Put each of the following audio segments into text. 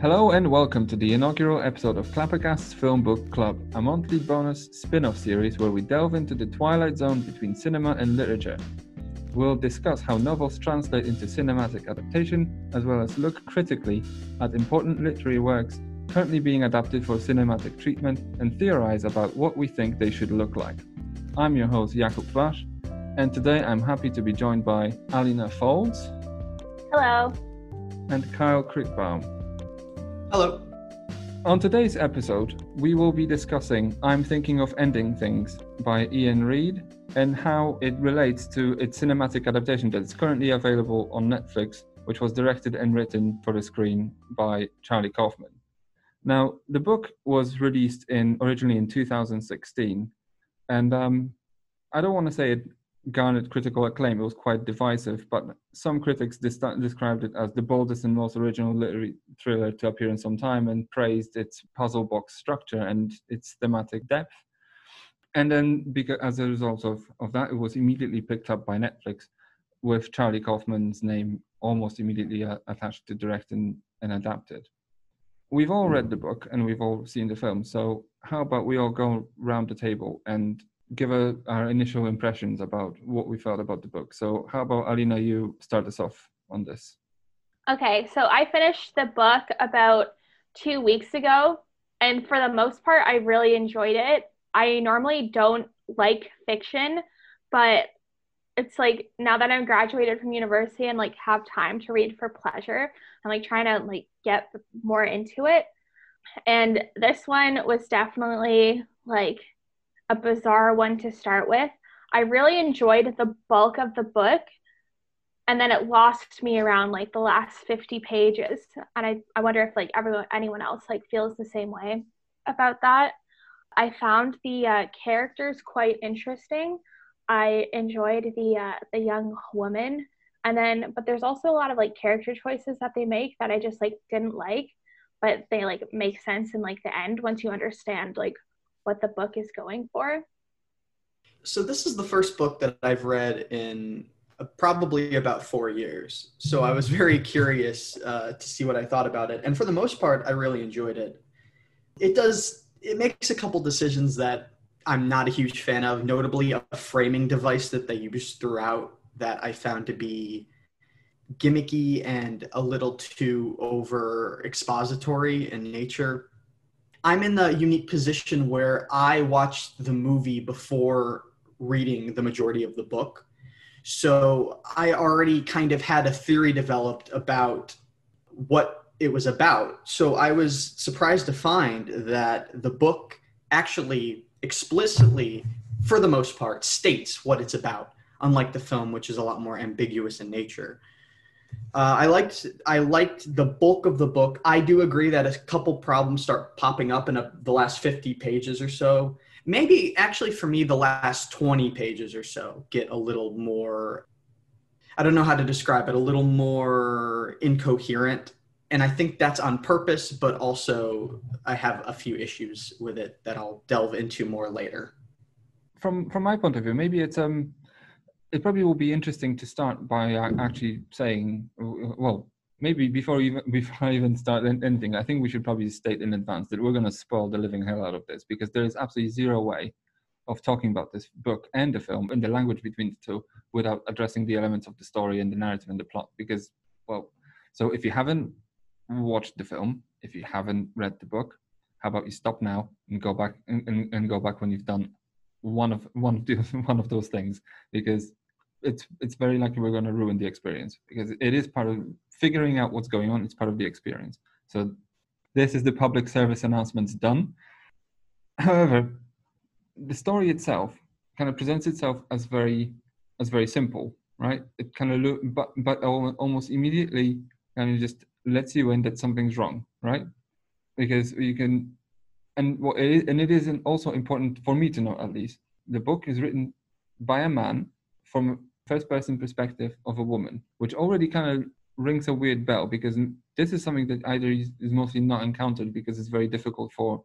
Hello and welcome to the inaugural episode of Clappercast's Film Book Club, a monthly bonus spin off series where we delve into the twilight zone between cinema and literature. We'll discuss how novels translate into cinematic adaptation, as well as look critically at important literary works currently being adapted for cinematic treatment and theorize about what we think they should look like. I'm your host, Jakub Flash, and today I'm happy to be joined by Alina Folds. Hello. And Kyle Kriegbaum. Hello. On today's episode, we will be discussing I'm Thinking of Ending Things by Iain Reid and how it relates to its cinematic adaptation that is currently available on Netflix, which was directed and written for the screen by Charlie Kaufman. Now, the book was released in originally in 2016, and um, I don't want to say it garnered critical acclaim. It was quite divisive, but some critics dis- described it as the boldest and most original literary thriller to appear in some time and praised its puzzle box structure and its thematic depth. And then, because as a result of, of that, it was immediately picked up by Netflix with Charlie Kaufman's name almost immediately uh, attached to direct and, and adapted. We've all read the book and we've all seen the film. So, how about we all go round the table and give a, our initial impressions about what we felt about the book. So, how about Alina? You start us off on this. Okay, so I finished the book about two weeks ago, and for the most part, I really enjoyed it. I normally don't like fiction, but it's like now that I'm graduated from university and like have time to read for pleasure, I'm like trying to like get more into it. And this one was definitely like a bizarre one to start with. I really enjoyed the bulk of the book and then it lost me around like the last 50 pages and I, I wonder if like everyone anyone else like feels the same way about that i found the uh, characters quite interesting i enjoyed the uh, the young woman and then but there's also a lot of like character choices that they make that i just like didn't like but they like make sense in like the end once you understand like what the book is going for? So this is the first book that I've read in uh, probably about four years. So I was very curious uh, to see what I thought about it, and for the most part, I really enjoyed it. It does. It makes a couple decisions that I'm not a huge fan of, notably a framing device that they use throughout that I found to be gimmicky and a little too over expository in nature. I'm in the unique position where I watched the movie before reading the majority of the book. So I already kind of had a theory developed about what it was about. So I was surprised to find that the book actually explicitly, for the most part, states what it's about, unlike the film, which is a lot more ambiguous in nature. Uh, I liked I liked the bulk of the book. I do agree that a couple problems start popping up in a, the last fifty pages or so. Maybe actually for me, the last twenty pages or so get a little more. I don't know how to describe it. A little more incoherent, and I think that's on purpose. But also, I have a few issues with it that I'll delve into more later. From from my point of view, maybe it's um it probably will be interesting to start by uh, actually saying, well, maybe before even before I even start anything, I think we should probably state in advance that we're going to spoil the living hell out of this because there is absolutely zero way of talking about this book and the film and the language between the two without addressing the elements of the story and the narrative and the plot. Because, well, so if you haven't watched the film, if you haven't read the book, how about you stop now and go back and, and, and go back when you've done one of one of the, one of those things because it's it's very likely we're going to ruin the experience because it is part of figuring out what's going on. It's part of the experience. So this is the public service announcements done. However the story itself kind of presents itself as very as very simple right? It kind of look but but almost immediately kind of just lets you in that something's wrong right? Because you can and what it is, and it is also important for me to know at least. The book is written by a man from first person perspective of a woman which already kind of rings a weird bell because this is something that either is, is mostly not encountered because it's very difficult for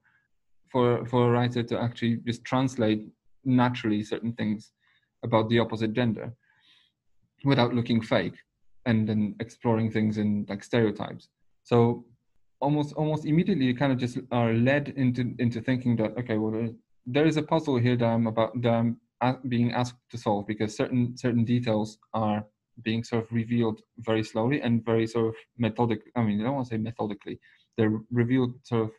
for for a writer to actually just translate naturally certain things about the opposite gender without looking fake and then exploring things in like stereotypes. So almost almost immediately you kind of just are led into into thinking that okay well there is a puzzle here that i'm about that i'm being asked to solve because certain certain details are being sort of revealed very slowly and very sort of methodic i mean i don't want to say methodically. They're revealed sort of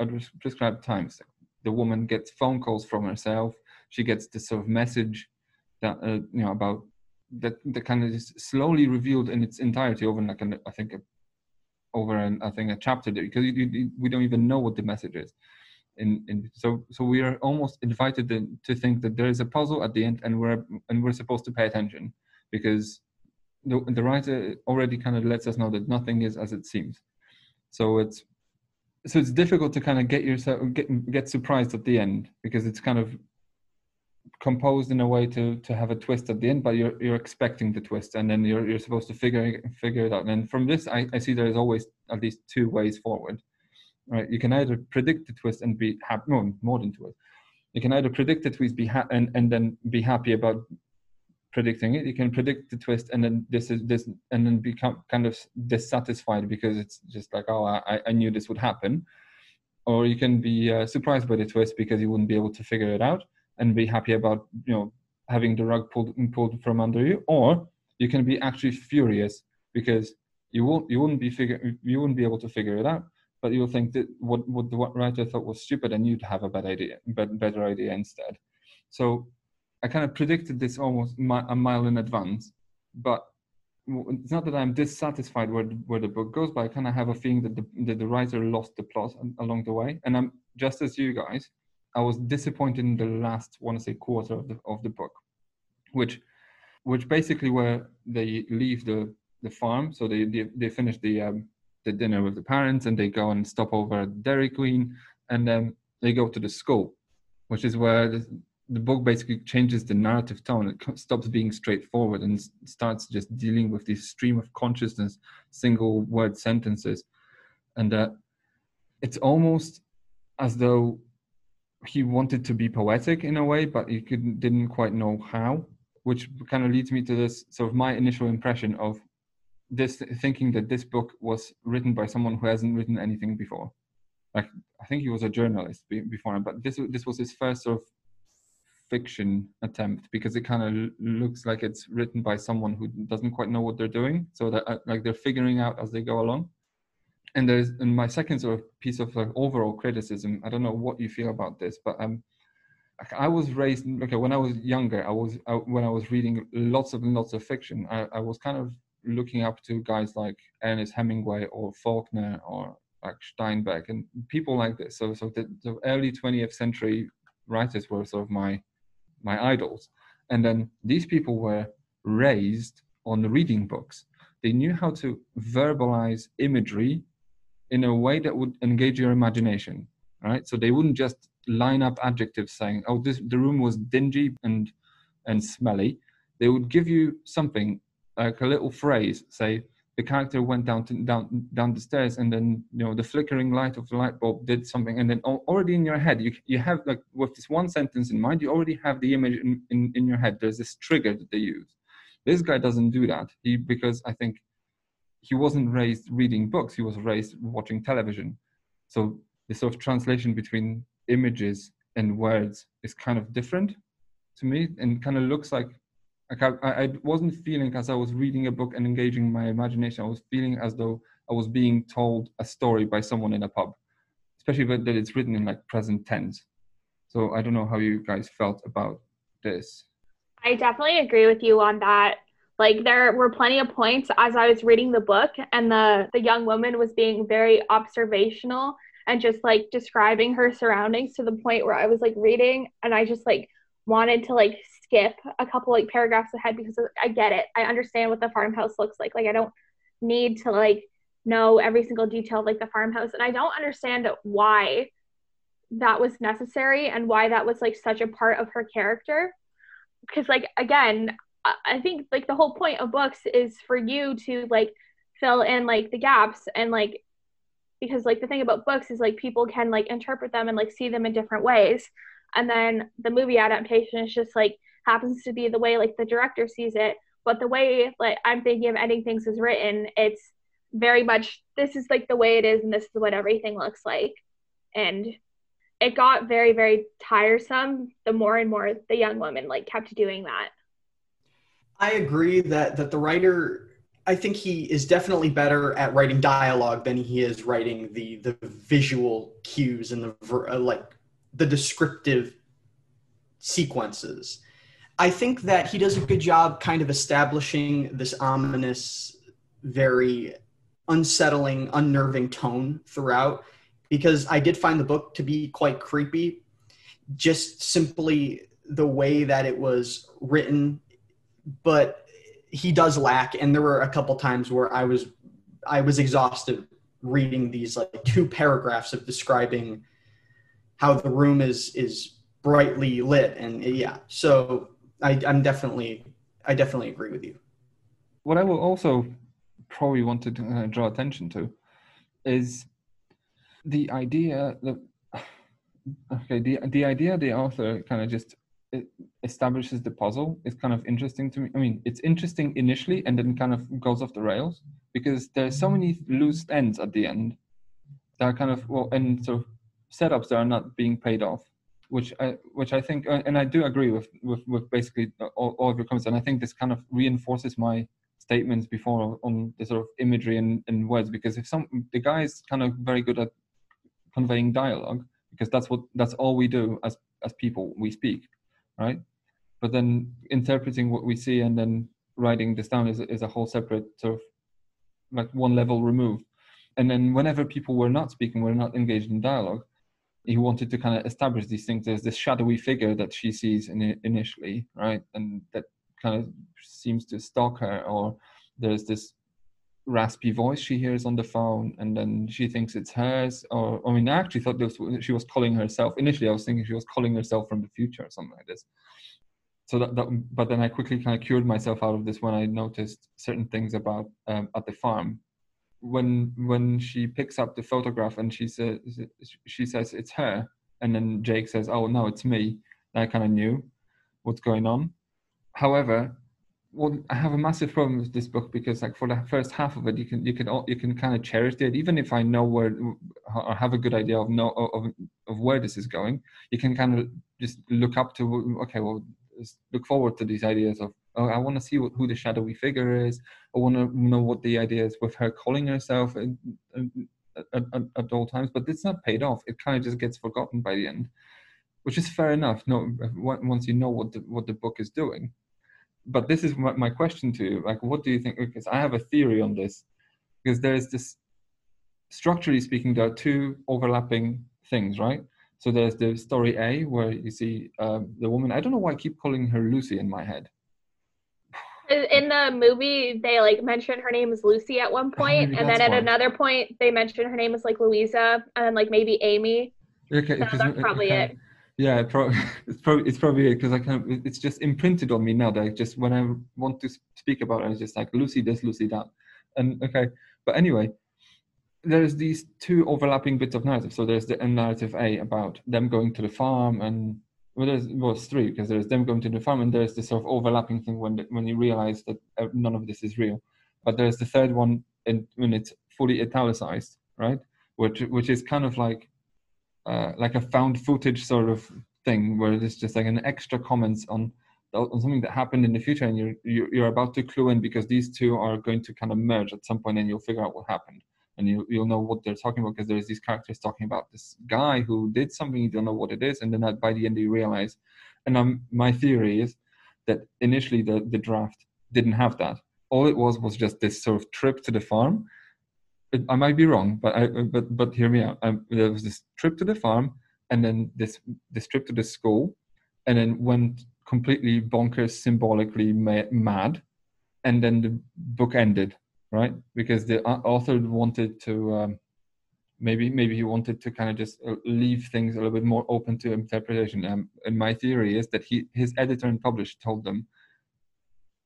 at prescribed times. The woman gets phone calls from herself. She gets this sort of message that uh, you know about that that kind of is slowly revealed in its entirety over like an, I think a, over an I think a chapter because you, you, we don't even know what the message is. In, in so so we are almost invited to, think that there is a puzzle at the end and we're and we're supposed to pay attention because the, the writer already kind of lets us know that nothing is as it seems so it's so it's difficult to kind of get yourself get get surprised at the end because it's kind of composed in a way to to have a twist at the end, but you're you're expecting the twist, and then you're you're supposed to figure figure it out. And from this, I, I see there is always at least two ways forward. Right, you can either predict the twist and be happy. No, more than two. You can either predict the twist, be ha- and and then be happy about predicting it. You can predict the twist, and then this is this, and then become kind of dissatisfied because it's just like, oh, I I knew this would happen. Or you can be uh, surprised by the twist because you wouldn't be able to figure it out and be happy about you know having the rug pulled pulled from under you, or you can be actually furious because you won't you wouldn't be figure you wouldn't be able to figure it out, but you'll think that what what the writer thought was stupid, and you'd have a bad idea, better idea instead. So I kind of predicted this almost a mile in advance, but it's not that I'm dissatisfied where where the book goes, but I kind of have a feeling that the, that the writer lost the plot along the way. And I'm just as you guys, I was disappointed in the last, want to say, quarter of the of the book, which, which basically where they leave the the farm. So they they, they finish the um, the dinner with the parents and they go and stop over at Dairy Queen, and then they go to the school, which is where the, the book basically changes the narrative tone. It stops being straightforward and starts just dealing with this stream of consciousness, single word sentences, and uh, it's almost as though he wanted to be poetic in a way, but he could, didn't quite know how, which kind of leads me to this sort of my initial impression of this thinking that this book was written by someone who hasn't written anything before. Like I think he was a journalist before, but this this was his first sort of fiction attempt because it kind of looks like it's written by someone who doesn't quite know what they're doing, so that uh, like they're figuring out as they go along and there's and my second sort of piece of like overall criticism i don't know what you feel about this but um i was raised okay when i was younger i was I, when i was reading lots of lots of fiction I, I was kind of looking up to guys like ernest hemingway or faulkner or like steinbeck and people like this. So so the, the early 20th century writers were sort of my my idols. And then these people were raised on reading books. They knew how to verbalize imagery in a way that would engage your imagination right? So they wouldn't just line up adjectives saying oh this the room was dingy and and smelly. They would give you something like a little phrase say the character went down to, down down the stairs and then you know the flickering light of the light bulb did something and then already in your head you you have like with this one sentence in mind you already have the image in, in, in your head. There's this trigger that they use. This guy doesn't do that. He because i think he wasn't raised reading books. He was raised watching television. So the sort of translation between images and words is kind of different to me and kind of looks like like I, I wasn't feeling as I was reading a book and engaging my imagination. I was feeling as though I was being told a story by someone in a pub, especially that it's written in like present tense. So I don't know how you guys felt about this. I definitely agree with you on that. Like there were plenty of points as I was reading the book and the the young woman was being very observational and just like describing her surroundings to the point where I was like reading and I just like wanted to like skip a couple like paragraphs ahead because I get it. I understand what the farmhouse looks like. Like I don't need to like know every single detail of like the farmhouse and I don't understand why that was necessary and why that was like such a part of her character because like again I think like the whole point of books is for you to like fill in like the gaps and like because like the thing about books is like people can like interpret them and like see them in different ways and then the movie adaptation is just like happens to be the way like the director sees it but the way like i'm thinking of ending things is written it's very much this is like the way it is and this is what everything looks like. And it got very very tiresome the more and more the young woman like kept doing that. I agree that that the writer i think he is definitely better at writing dialogue than he is writing the the visual cues and the uh, like the descriptive sequences i think that he does a good job kind of establishing this ominous very unsettling unnerving tone throughout because I did find the book to be quite creepy, just simply the way that it was written. But he does lack, and there were a couple times where I was I was exhausted reading these like two paragraphs of describing how the room is is brightly lit and yeah so I, i'm definitely i definitely agree with you. What i will also probably want to uh, draw attention to is the idea that okay the the idea the author kind of just establishes the puzzle is kind of interesting to me. I mean it's interesting initially and then kind of goes off the rails because there's so many loose ends at the end that are kind of well and of setups that are not being paid off which i which i think uh, and i do agree with with, with basically all, all of your comments and i think this kind of reinforces my statements before on the sort of imagery and, and words because if some the guy is kind of very good at conveying dialogue because that's what that's all we do as as people we speak right? But then interpreting what we see and then writing this down is, is a whole separate sort of like one level removed. And then whenever people were not speaking were not engaged in dialogue he wanted to kind of establish these things. There's this shadowy figure that she sees in, initially right? And that kind of seems to stalk her or there's this raspy voice she hears on the phone and then she thinks it's hers or i mean i actually thought this she was calling herself initially i was thinking she was calling herself from the future or something like this. So that, that but then i quickly kind of cured myself out of this when i noticed certain things about um, at the farm when when she picks up the photograph and she says she says it's her. And then jake says oh no it's me. And i kind of knew what's going on. However well, I have a massive problem with this book because, like, for the first half of it, you can you can you can kind of cherish it, even if I know where or have a good idea of know of of where this is going. You can kind of just look up to okay, well, look forward to these ideas of oh, I want to see what, who the shadowy figure is. I want to know what the idea is with her calling herself at, at, at, at all times, but it's not paid off. It kind of just gets forgotten by the end, which is fair enough. No, once you know what the what the book is doing but this is my question to you like what do you think because i have a theory on this because there's this structurally speaking there are two overlapping things right so there's the story a where you see um, the woman i don't know why i keep calling her lucy in my head in the movie they like mention her name is lucy at one ah, point, oh, and then at why. another point they mention her name is like louisa and then like maybe amy okay so that's probably okay. it yeah it's probably it's probably because i kind of it's just imprinted on me now that I just when i want to speak about it it's just like lucy this lucy that and okay but anyway there's these two overlapping bits of narrative so there's the narrative a about them going to the farm and well there's well it's three because there's them going to the farm and there's this sort of overlapping thing when when you realize that uh, none of this is real. But there's the third one in, when it's fully italicized right? Which which is kind of like uh, like a found footage sort of thing where it's just like an extra comments on, on something that happened in the future and you're, you're about to clue in because these two are going to kind of merge at some point and you'll figure out what happened and you, you'll know what they're talking about because there's these characters talking about this guy who did something you don't know what it is and then by the end you realize and um, my theory is that initially the, the draft didn't have that. All it was was just this sort of trip to the farm. I might be wrong, but I but but hear me out. I, there was this trip to the farm, and then this this trip to the school, and then went completely bonkers, symbolically mad, and then the book ended right because the author wanted to um, maybe maybe he wanted to kind of just uh, leave things a little bit more open to interpretation. Um, and my theory is that he his editor and publisher told them,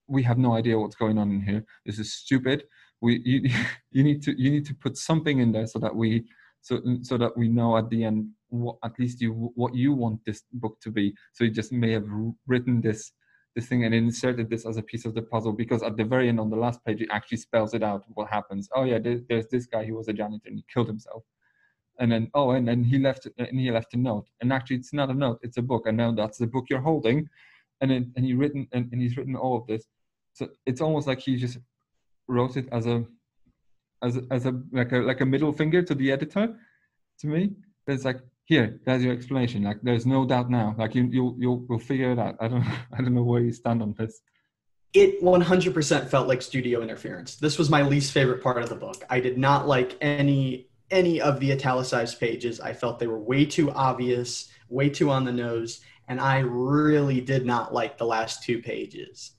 "We have no idea what's going on in here. This is stupid we you, you need to you need to put something in there so that we so so that we know at the end what at least you what you want this book to be so you just may have written this this thing and inserted this as a piece of the puzzle because at the very end on the last page it actually spells it out what happens. Oh yeah there's this guy he was a janitor and he killed himself. And then oh and then he left and he left a note. And actually it's not a note it's a book. And now that's the book you're holding. And then and he written and, and he's written all of this. So it's almost like he just wrote it as a as a, as a like a like a middle finger to the editor to me. It's like here there's your explanation. Like there's no doubt now. Like you you'll you'll we'll figure it out. I don't i don't know where you stand on this. It 100% felt like studio interference. This was my least favorite part of the book. I did not like any any of the italicized pages. I felt they were way too obvious way too on the nose and i really did not like the last two pages.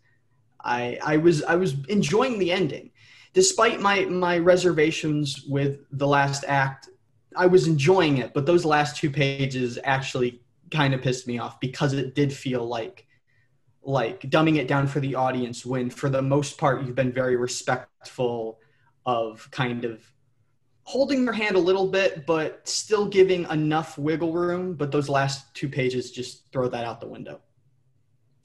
I i was i was enjoying the ending. Despite my my reservations with the last act I was enjoying it, but those last two pages actually kind of pissed me off because it did feel like like dumbing it down for the audience when for the most part you've been very respectful of kind of holding their hand a little bit but still giving enough wiggle room. But those last two pages just throw that out the window.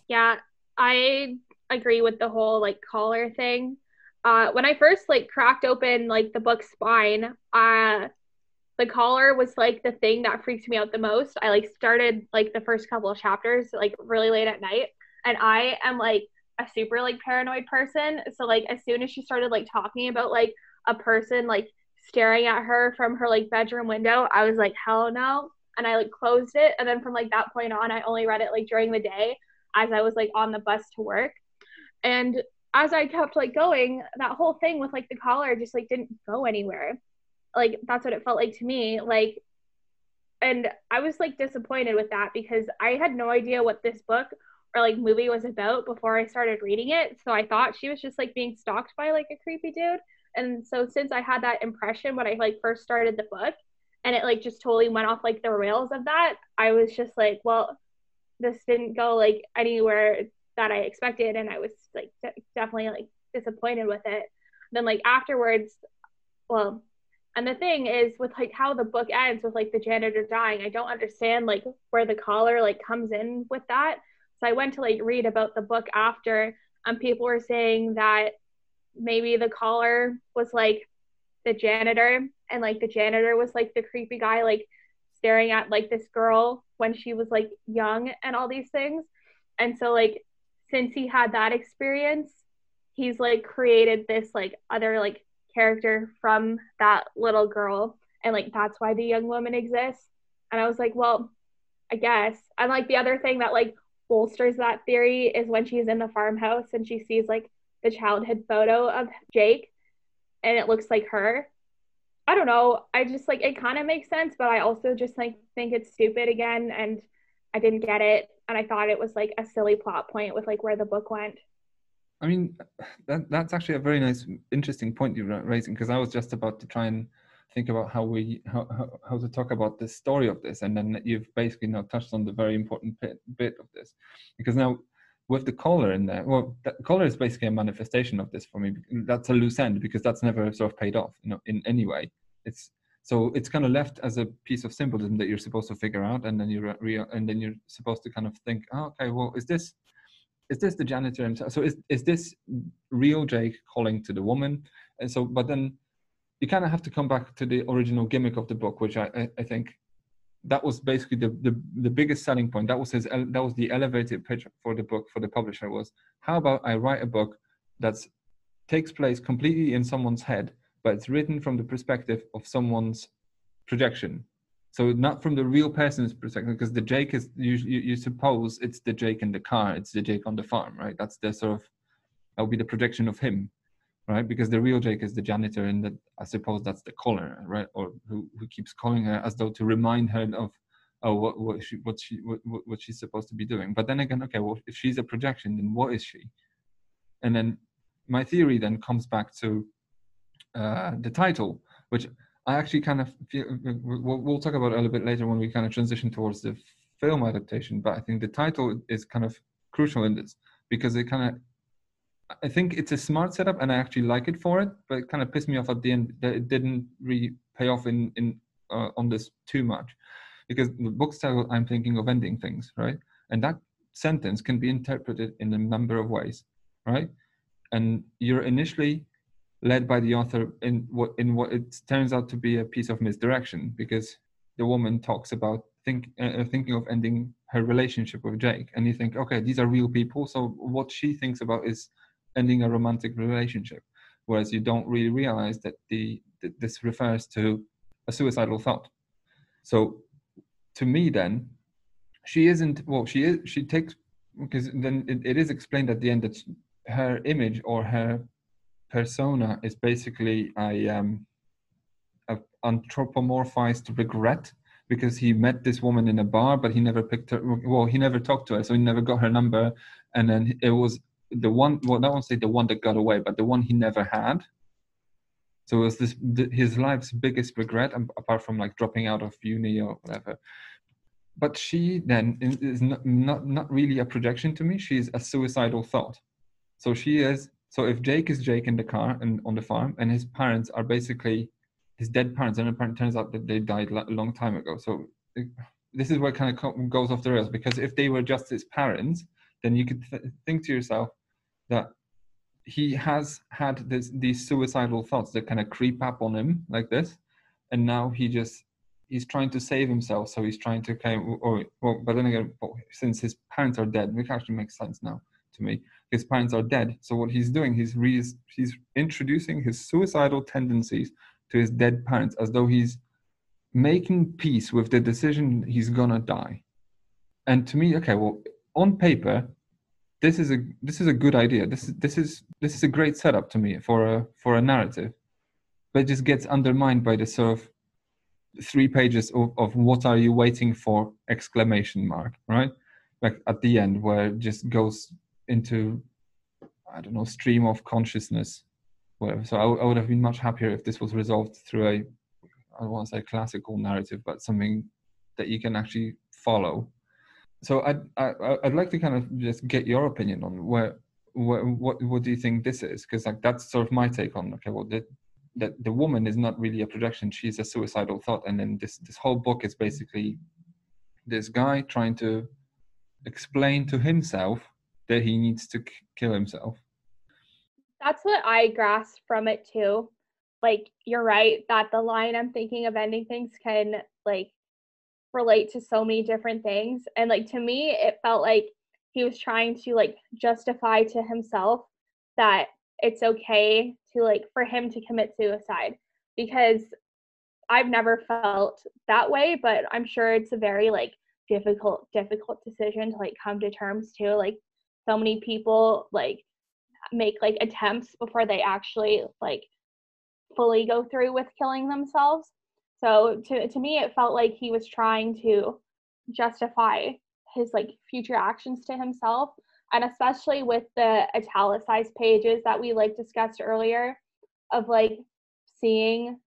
Yeah i agree with the whole like caller thing. Uh when i first like cracked open like the book spine uh the caller was like the thing that freaked me out the most. I like started like the first couple of chapters like really late at night and I am like a super like paranoid person. So like as soon as she started like talking about like a person like staring at her from her like bedroom window, I was like hell no. And I like closed it and then from like that point on I only read it like during the day as I was like on the bus to work. And as I kept like going, that whole thing with like the caller just like didn't go anywhere like that's what it felt like to me like and i was like disappointed with that because i had no idea what this book or like movie was about before i started reading it. So i thought she was just like being stalked by like a creepy dude. And so since i had that impression when i like first started the book and it like just totally went off like the rails of that i was just like well this didn't go like anywhere that i expected. And i was like de- definitely like disappointed with it. Then like afterwards well and the thing is with like how the book ends with like the janitor dying, I don't understand like where the caller like comes in with that. So I went to like read about the book after and people were saying that maybe the caller was like the janitor and like the janitor was like the creepy guy like staring at like this girl when she was like young and all these things. And so like since he had that experience, he's like created this like other like character from that little girl and like that's why the young woman exists. And i was like well i guess. And like the other thing that like bolsters that theory is when she's in the farmhouse and she sees like the childhood photo of jake and it looks like her. I don't know. I just like it kind of makes sense but i also just like think it's stupid again and i didn't get it. And i thought it was like a silly plot point with like where the book went I mean, that that's actually a very nice, interesting point you're raising because I was just about to try and think about how we how, how, how to talk about the story of this, and then you've basically now touched on the very important bit, bit of this, because now with the caller in there, well, the caller is basically a manifestation of this for me. That's a loose end because that's never sort of paid off, you know, in any way. It's so it's kind of left as a piece of symbolism that you're supposed to figure out, and then you re- and then you're supposed to kind of think, oh, okay, well, is this is this the janitor himself? So is is this real Jake calling to the woman? And so, but then you kind of have to come back to the original gimmick of the book, which I I, I think that was basically the, the the biggest selling point. That was his that was the elevated pitch for the book for the publisher was how about I write a book that takes place completely in someone's head, but it's written from the perspective of someone's projection so not from the real person's perspective, because the Jake is you, you, you suppose it's the Jake in the car, it's the Jake on the farm, right? That's the sort of that would be the projection of him, right? Because the real Jake is the janitor, and that I suppose that's the caller, right? Or who who keeps calling her as though to remind her of oh what what she what she what, what she's supposed to be doing. But then again, okay, well if she's a projection, then what is she? And then my theory then comes back to uh, the title, which I actually kind of feel we'll, we'll talk about it a little bit later when we kind of transition towards the film adaptation. But I think the title is kind of crucial in this because it kind of I think it's a smart setup and I actually like it for it, but it kind of pissed me off at the end that it didn't really pay off in in uh, on this too much, because the book title I'm thinking of ending things right, and that sentence can be interpreted in a number of ways, right? And you're initially led by the author in what in what it turns out to be a piece of misdirection because the woman talks about think uh, thinking of ending her relationship with Jake, and you think, okay, these are real people. So what she thinks about is ending a romantic relationship, whereas you don't really realize that the that this refers to a suicidal thought. So to me, then she isn't. Well, she is. She takes because then it, it is explained at the end that her image or her persona is basically a, um, a anthropomorphized regret because he met this woman in a bar, but he never picked her. Well, he never talked to her, so he never got her number. And then it was the one. Well, I won't say the one that got away, but the one he never had. So it was this his life's biggest regret, apart from like dropping out of uni or whatever. But she then is not not, not really a projection to me. She's a suicidal thought. So she is. So if Jake is Jake in the car and on the farm, and his parents are basically his dead parents, and it turns out that they died a long time ago. So it, this is where kind of goes off the rails because if they were just his parents, then you could th- think to yourself that he has had this, these suicidal thoughts that kind of creep up on him like this, and now he just he's trying to save himself. So he's trying to kind of, or well, but then again, since his parents are dead, which actually makes sense now to me. His parents are dead. So what he's doing, he's re- he's introducing his suicidal tendencies to his dead parents as though he's making peace with the decision he's gonna die. And to me, okay, well, on paper, this is a this is a good idea. This is this is this is a great setup to me for a for a narrative, but it just gets undermined by the sort of three pages of, of what are you waiting for exclamation mark right like at the end where it just goes into i don't know stream of consciousness whatever. So I, I would have been much happier if this was resolved through a, I don't want to say classical narrative, but something that you can actually follow. So I'd, I, I'd like to kind of just get your opinion on where, where what, what do you think this is? Because like that's sort of my take on, okay, well, the, that the woman is not really a projection. She's a suicidal thought. And then this, this whole book is basically this guy trying to explain to himself that he needs to k- kill himself. That's what I grasped from it too. Like you're right that the line I'm thinking of ending things can like relate to so many different things. And like to me it felt like he was trying to like justify to himself that it's okay to like for him to commit suicide. Because I've never felt that way but I'm sure it's a very like difficult difficult decision to like come to terms to like so many people like make like attempts before they actually like fully go through with killing themselves. So to to me it felt like he was trying to justify his like future actions to himself and especially with the italicized pages that we like discussed earlier of like seeing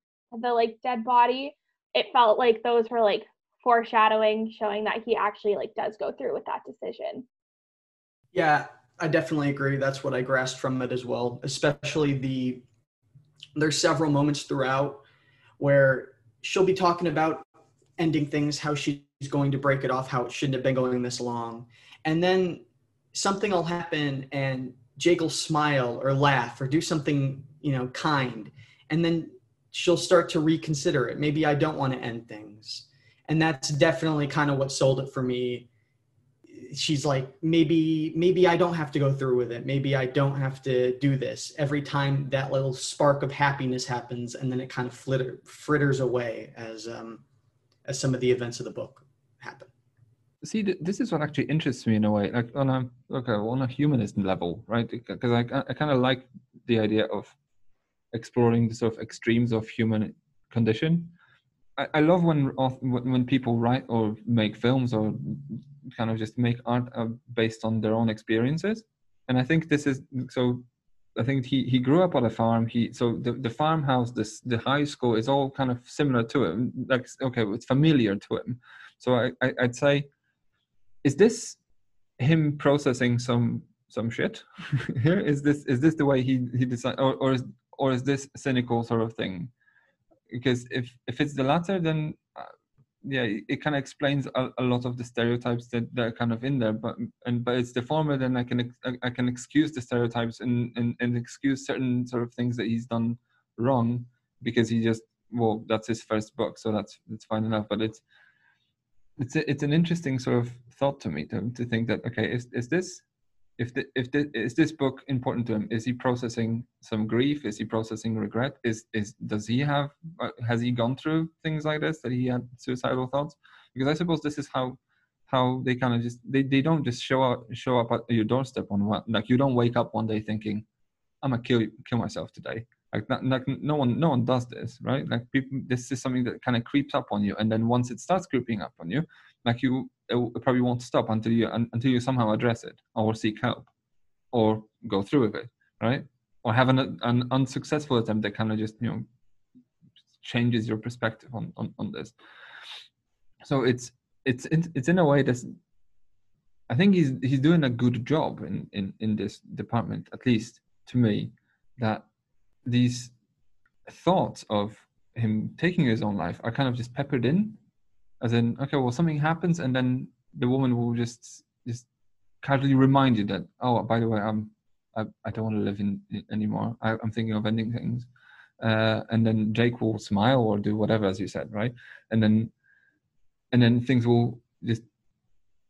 the like dead body it felt like those were like foreshadowing showing that he actually like does go through with that decision yeah I definitely agree. That's what I grasped from it as well. Especially the there's several moments throughout where she'll be talking about ending things, how she's going to break it off, how it shouldn't have been going this long, and then something will happen and Jake will smile or laugh or do something you know kind, and then she'll start to reconsider it. Maybe I don't want to end things, and that's definitely kind of what sold it for me she's like maybe maybe i don't have to go through with it. Maybe i don't have to do this. Every time that little spark of happiness happens and then it kind of flitter, fritters away as um as some of the events of the book happen. See this is what actually interests me in a way like on a okay on a humanist level right? Because i, I kind of like the idea of exploring the sort of extremes of human condition. I, I love when when people write or make films or kind of just make art uh, based on their own experiences. And I think this is so. I think he he grew up on a farm. He so the the farmhouse, this the high school is all kind of similar to him. Like okay, it's familiar to him. So I, I I'd say, is this him processing some some shit here? Is this is this the way he he decided, or or is or is this cynical sort of thing? because if if it's the latter then yeah it kind of explains a, a, lot of the stereotypes that, that are kind of in there but and but it's the former then i can i can excuse the stereotypes and, and and excuse certain sort of things that he's done wrong because he just well that's his first book so that's that's fine enough but it's it's a, it's an interesting sort of thought to me to, to think that okay is, is this if the, if the, is this book important to him? Is he processing some grief? Is he processing regret? Is is does he have uh, has he gone through things like this that he had suicidal thoughts? Because i suppose this is how how they kind of just they, they don't just show up show up at your doorstep on what like you don't wake up one day thinking i'm gonna kill kill myself today. Like, not, like no one no one does this right? Like people this is something that kind of creeps up on you and then once it starts creeping up on you like you it probably won't stop until you until you somehow address it or seek help or go through with it right? Or have an, an unsuccessful attempt that kind of just you know changes your perspective on, on on this. So it's it's it's in a way that's i think he's he's doing a good job in in in this department at least to me that these thoughts of him taking his own life are kind of just peppered in as in okay well something happens and then the woman will just just casually remind you that oh by the way i'm i, I don't want to live in, anymore. I, am thinking of ending things. Uh, and then jake will smile or do whatever as you said right? And then and then things will just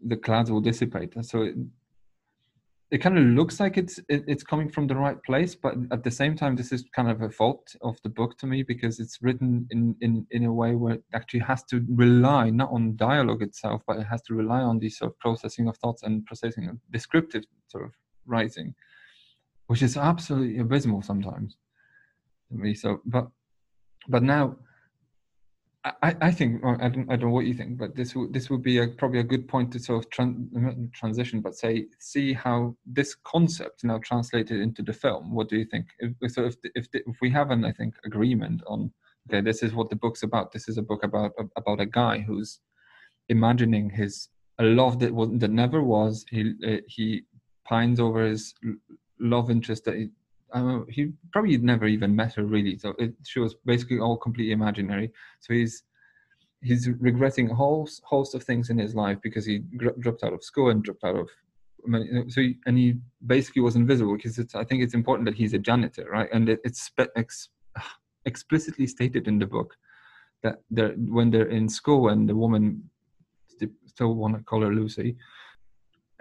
the clouds will dissipate. So it, kind of looks like it's it, it's coming from the right place but at the same time this is kind of a fault of the book to me because it's written in in in a way where it actually has to rely not on dialogue itself but it has to rely on the sort of processing of thoughts and processing of descriptive sort of writing which is absolutely abysmal sometimes to me. So but but now I, I think I don't I don't know what you think, but this would this would be a, probably a good point to sort of tran- transition, but say see how this concept now translated into the film. What do you think? If, so if if if we have an I think agreement on okay, this is what the book's about. This is a book about about a guy who's imagining his a love that was that never was. He uh, he pines over his love interest that he, he probably never even met her really. So it, she was basically all completely imaginary. So he's he's regretting a whole host of things in his life because he dropped out of school and dropped out of so he, and he basically was invisible because it's I think it's important that he's a janitor, right? And it, it's spe- ex, explicitly stated in the book that they're when they're in school and the woman still want to call her Lucy,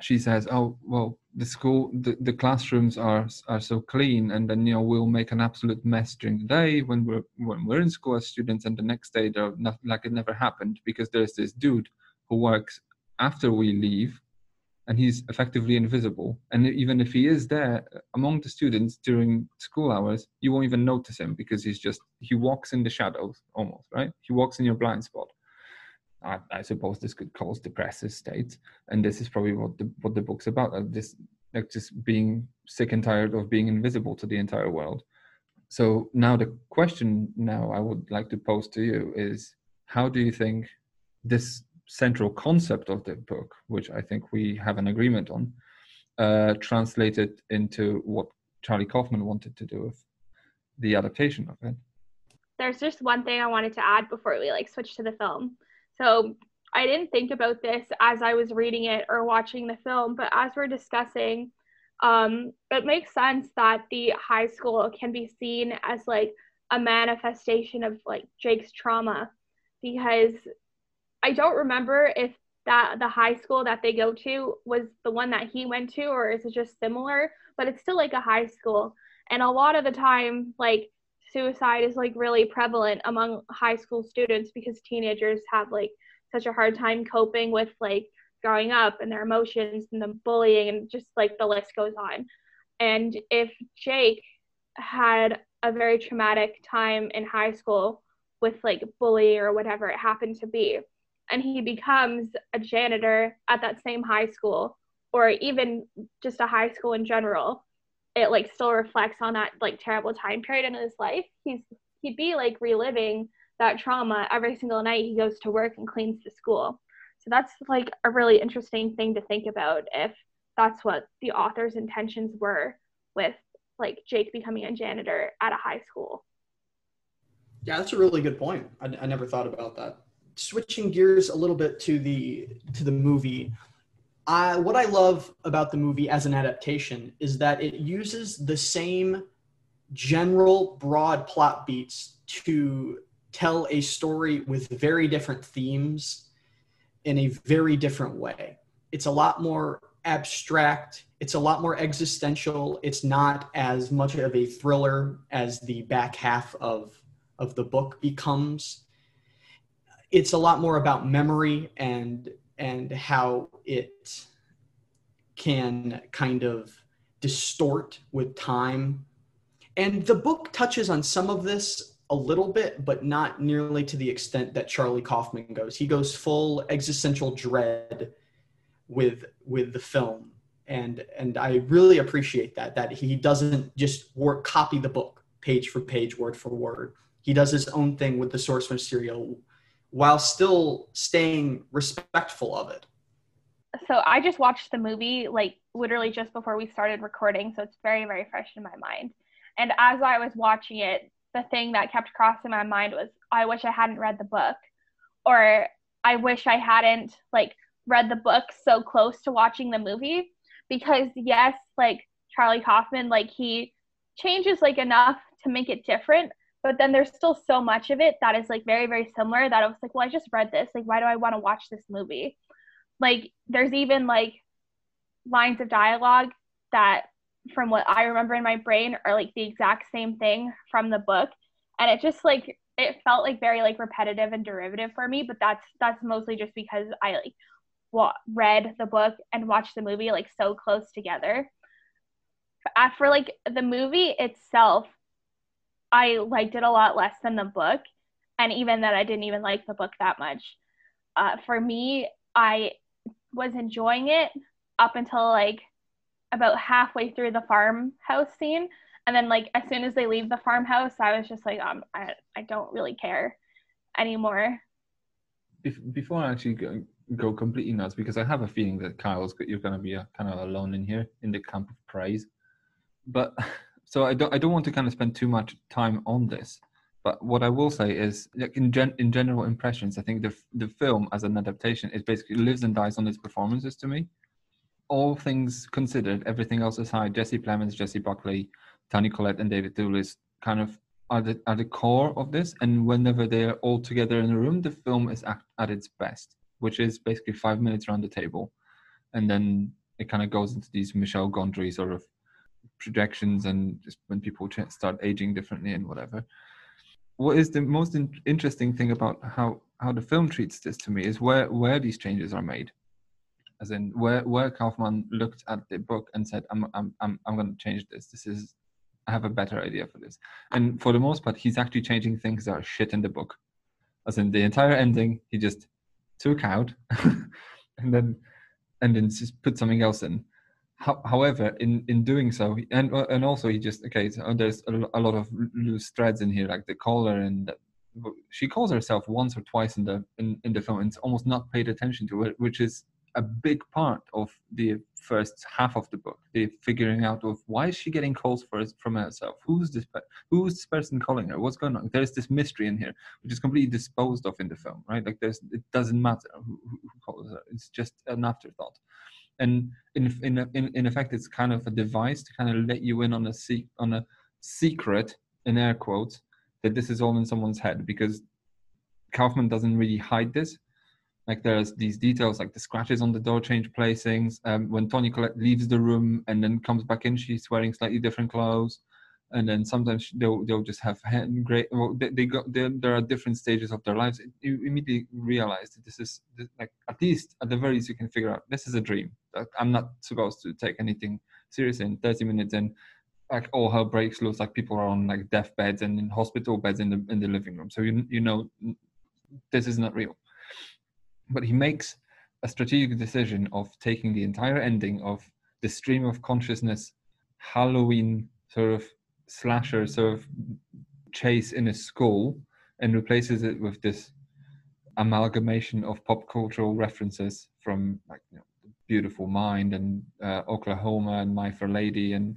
she says, "Oh well, the school, the, the classrooms are are so clean, and then you know we'll make an absolute mess during the day when we're when we're in school as students, and the next day they're not like it never happened because there's this dude who works after we leave, and he's effectively invisible. And even if he is there among the students during school hours, you won't even notice him because he's just he walks in the shadows almost, right? He walks in your blind spot." I, I, suppose this could cause depressive states, and this is probably what the what the book's about. Uh, this like just being sick and tired of being invisible to the entire world. So now the question now I would like to pose to you is, how do you think this central concept of the book, which I think we have an agreement on, uh, translated into what Charlie Kaufman wanted to do with the adaptation of it? There's just one thing I wanted to add before we like switch to the film so I didn't think about this as I was reading it or watching the film, but as we're discussing, um, it makes sense that the high school can be seen as like a manifestation of like Jake's trauma because I don't remember if that the high school that they go to was the one that he went to or is it just similar but it's still like a high school. And a lot of the time like suicide is like really prevalent among high school students because teenagers have like such a hard time coping with like growing up and their emotions and the bullying and just like the list goes on. And if Jake had a very traumatic time in high school with like bullying or whatever it happened to be, and he becomes a janitor at that same high school or even just a high school in general, it like still reflects on that like terrible time period in his life. He's he'd be like reliving that trauma every single night he goes to work and cleans the school. So that's like a really interesting thing to think about if that's what the author's intentions were with like jake becoming a janitor at a high school. Yeah that's a really good point. I, I never thought about that. Switching gears a little bit to the to the movie, I, what I love about the movie as an adaptation is that it uses the same general broad plot beats to tell a story with very different themes in a very different way. It's a lot more abstract, it's a lot more existential. It's not as much of a thriller as the back half of of the book becomes. It's a lot more about memory and and how it can kind of distort with time. And the book touches on some of this a little bit, but not nearly to the extent that Charlie Kaufman goes. He goes full existential dread with with the film, and and I really appreciate that that he doesn't just work copy the book page for page, word for word. He does his own thing with the source material while still staying respectful of it. So I just watched the movie like literally just before we started recording, so it's very very fresh in my mind. And as I was watching it, the thing that kept crossing my mind was I wish I hadn't read the book or I wish I hadn't like read the book so close to watching the movie because yes, like Charlie Kaufman like he changes like enough to make it different, but then there's still so much of it that is like very very similar that I was like, well, I just read this, like why do I want to watch this movie? Like there's even like lines of dialogue that from what I remember in my brain are like the exact same thing from the book. And it just like it felt like very like repetitive and derivative for me, but that's that's mostly just because I like wa- read the book and watched the movie like so close together. Uh, for like the movie itself, I liked it a lot less than the book, and even that I didn't even like the book that much. Uh, for me, I was enjoying it up until like about halfway through the farmhouse scene and then like as soon as they leave the farmhouse i was just like um i, I don't really care anymore before i actually go, go completely nuts because i have a feeling that kyle's you're going to be a, kind of alone in here in the camp of praise but so i don't i don't want to kind of spend too much time on this but what i will say is like in gen, in general impressions i think the the film as an adaptation it basically lives and dies on its performances to me all things considered, everything else aside, Jesse Plemons, Jessie Buckley, Toni Collette, and David Thewlis kind of are the, are the core of this. And whenever they're all together in a room, the film is at, at its best, which is basically five minutes around the table. And then it kind of goes into these Michel Gondry sort of projections and just when people start aging differently and whatever. What is the most in- interesting thing about how, how the film treats this to me is where, where these changes are made as in where where Kaufman looked at the book and said, "I'm I'm I'm I'm going to change this. This is I have a better idea for this." And for the most part, he's actually changing things that are shit in the book. As in the entire ending, he just took out and then and then just put something else in. How, however, in in doing so, and uh, and also he just okay, so oh, there's a, a lot of loose threads in here, like the caller and she calls herself once or twice in the in, in the film and it's almost not paid attention to it which is a big part of the first half of the book the figuring out of why is she getting calls for from herself? Who's this who's this person calling her? What's going on? There's this mystery in here which is completely disposed of in the film right? Like there's it doesn't matter who, who calls her. It's just an afterthought and in, in in in effect it's kind of a device to kind of let you in on a se- on a secret in air quotes that this is all in someone's head because Kaufman doesn't really hide this. Like there's these details like the scratches on the door change placings um, when collette leaves the room and then comes back in she's wearing slightly different clothes and then sometimes they'll, they'll just have hand great well, they, they got there are different stages of their lives. You immediately realize that this is like at least at the very least you can figure out this is a dream. I'm not supposed to take anything seriously in 30 minutes and like all hell breaks loose like people are on like death beds and in hospital beds in the in the living room. So you you know this is not real. But he makes a strategic decision of taking the entire ending of the stream of consciousness Halloween sort of slasher sort of chase in a school and replaces it with this amalgamation of pop cultural references from like you know, Beautiful Mind and uh, Oklahoma and My Fair Lady and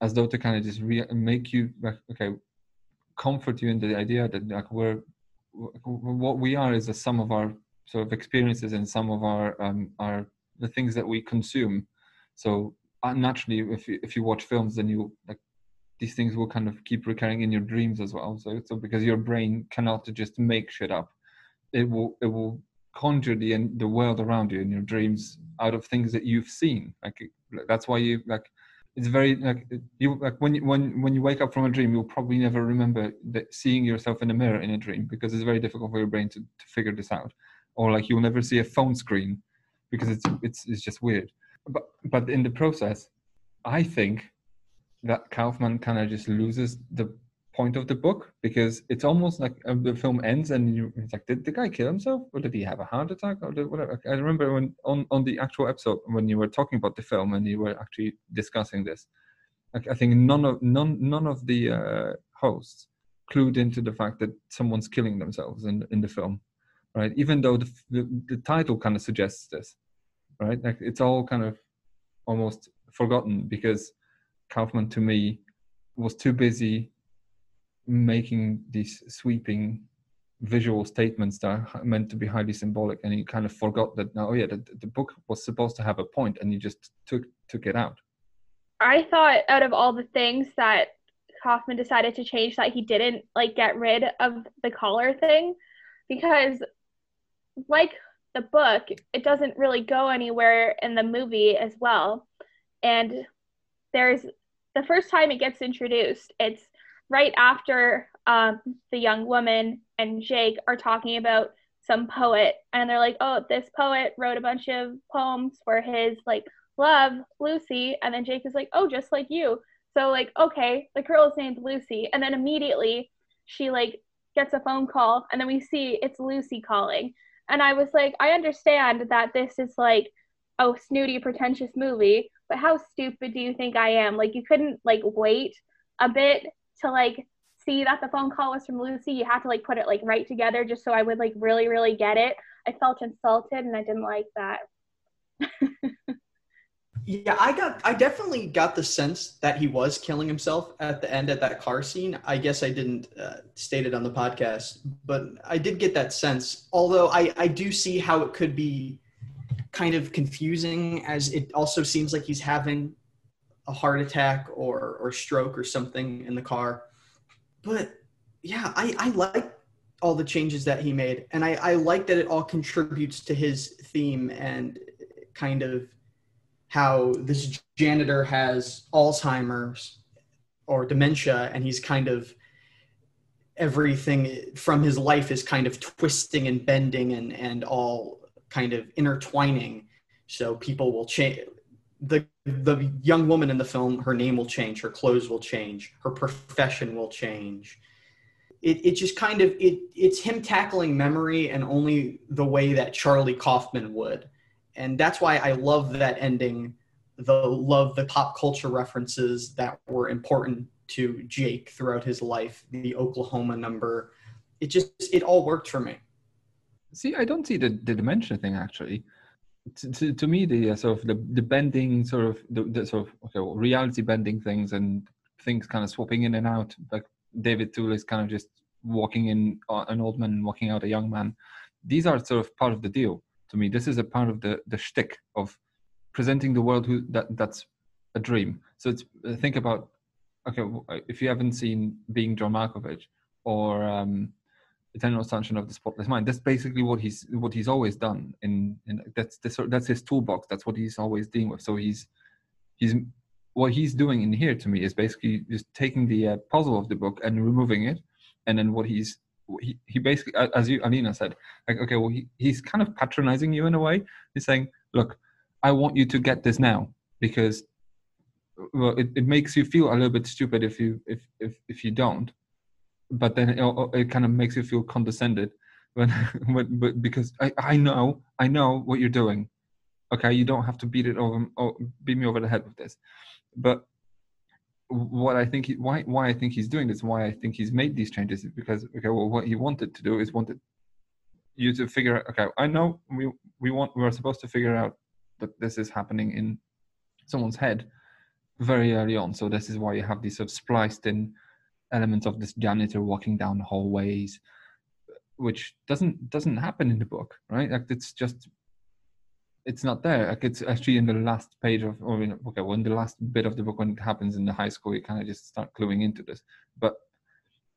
as though to kind of just re- make you like, okay comfort you in the idea that like we're what we are is a sum of our sort of experiences and some of our um, our the things that we consume. So uh, naturally, if you, if you watch films, then you like these things will kind of keep recurring in your dreams as well. So so because your brain cannot just make shit up, it will it will conjure the the world around you in your dreams out of things that you've seen. Like that's why you like it's very like you like when you when when you wake up from a dream you'll probably never remember that seeing yourself in a mirror in a dream because it's very difficult for your brain to, to figure this out or like you'll never see a phone screen because it's it's it's just weird but but in the process i think that kaufman kind of just loses the point of the book because it's almost like uh, the film ends and you it's like did the guy kill himself? Or did he have a heart attack? Or did, whatever. I remember when on on the actual episode when you were talking about the film and you were actually discussing this i think none of none none of the uh, hosts clued into the fact that someone's killing themselves in in the film right? Even though the the, the title kind of suggests this right? Like it's all kind of almost forgotten because kaufman to me was too busy making these sweeping visual statements that are meant to be highly symbolic and you kind of forgot that oh yeah the, the book was supposed to have a point and you just took took it out. I thought out of all the things that kaufman decided to change that he didn't like get rid of the caller thing because like the book it doesn't really go anywhere in the movie as well. And there's the first time it gets introduced it's right after um, the young woman and Jake are talking about some poet, and they're like, "Oh, this poet wrote a bunch of poems for his like love, Lucy," and then Jake is like, "Oh, just like you." So like, okay, the girl is named Lucy, and then immediately she like gets a phone call, and then we see it's Lucy calling, and I was like, I understand that this is like oh snooty pretentious movie but how stupid do you think i am like you couldn't like wait a bit to like see that the phone call was from Lucy, you had to like put it like right together just so I would like really, really get it. I felt insulted and I didn't like that. yeah, I got I definitely got the sense that he was killing himself at the end at that car scene. I guess I didn't uh, state it on the podcast, but I did get that sense. Although I I do see how it could be kind of confusing as it also seems like he's having a heart attack or or stroke or something in the car. But yeah, I, I like all the changes that he made. And I, I like that it all contributes to his theme and kind of how this janitor has Alzheimer's or dementia and he's kind of everything from his life is kind of twisting and bending and, and all kind of intertwining so people will change the the young woman in the film, her name will change, her clothes will change, her profession will change. It, it just kind of it it's him tackling memory and only the way that Charlie Kaufman would. And that's why I love that ending, the love the pop culture references that were important to Jake throughout his life, the Oklahoma number. It just it all worked for me. See, I don't see the, the dementia thing actually. To, to, me the uh, sort of the, the bending sort of the, the sort of okay, well, reality bending things and things kind of swapping in and out like david Thewlis is kind of just walking in uh, an old man and walking out a young man. These are sort of part of the deal to me. This is a part of the the shtick of presenting the world who that that's a dream. So it's uh, think about okay if you haven't seen being john malkovich or um eternal sunshine of the spotless mind. That's basically what he's what he's always done and, in that's that's that's his toolbox. That's what he's always dealing with. So he's he's what he's doing in here to me is basically just taking the uh, puzzle of the book and removing it. And then what he's he, he basically as you alina said like okay well he, he's kind of patronizing you in a way. He's saying look i want you to get this now because well it, it makes you feel a little bit stupid if you if if, if you don't but then it, it kind of makes you feel condescended when, when but because I, I know I know what you're doing. Okay, you don't have to beat it over or beat me over the head with this. But what I think he, why why I think he's doing this, why I think he's made these changes is because okay, well, what he wanted to do is wanted you to figure. Out okay, I know we we want we are supposed to figure out that this is happening in someone's head very early on. So this is why you have these sort of spliced in elements of this janitor walking down the hallways which doesn't doesn't happen in the book, right? Like it's just it's not there. Like it's actually in the last page of, or in, okay, in the last bit of the book when it happens in the high school, you kind of just start cluing into this. But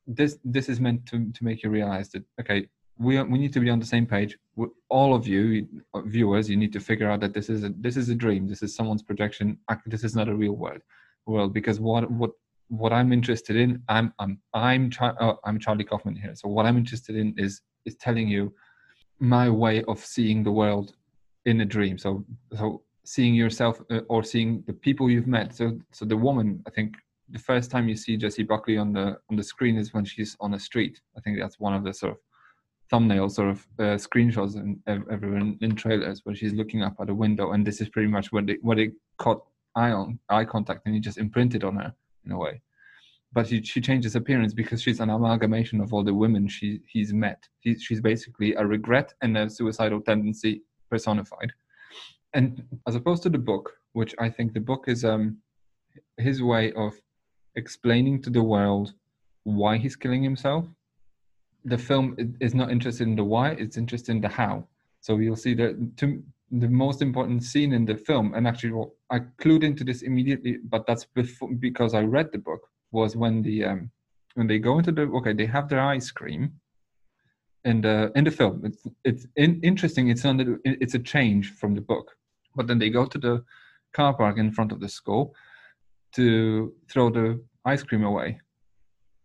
this this is meant to to make you realize that okay, we are, we need to be on the same page. all of you viewers, you need to figure out that this is a this is a dream. This is someone's projection. This is not a real world. World because what what what I'm interested in, I'm I'm I'm oh, I'm Charlie Kaufman here. So what I'm interested in is is telling you my way of seeing the world in a dream. So so seeing yourself uh, or seeing the people you've met. So so the woman, I think the first time you see Jessie Buckley on the on the screen is when she's on a street. I think that's one of the sort of thumbnail sort of uh, screenshots and everywhere in, trailers where she's looking up at a window, and this is pretty much what they what they caught eye on eye contact, and he just imprinted on her in a way. But she, changes appearance because she's an amalgamation of all the women she he's met. He, she's basically a regret and a suicidal tendency personified. And as opposed to the book, which I think the book is um his way of explaining to the world why he's killing himself the film is not interested in the why it's interested in the how so you'll see that to, the most important scene in the film and actually well, i clued into this immediately but that's before because i read the book was when the um when they go into the okay they have their ice cream in the in the film it's it's in, interesting it's the, it's a change from the book. But then they go to the car park in front of the school to throw the ice cream away.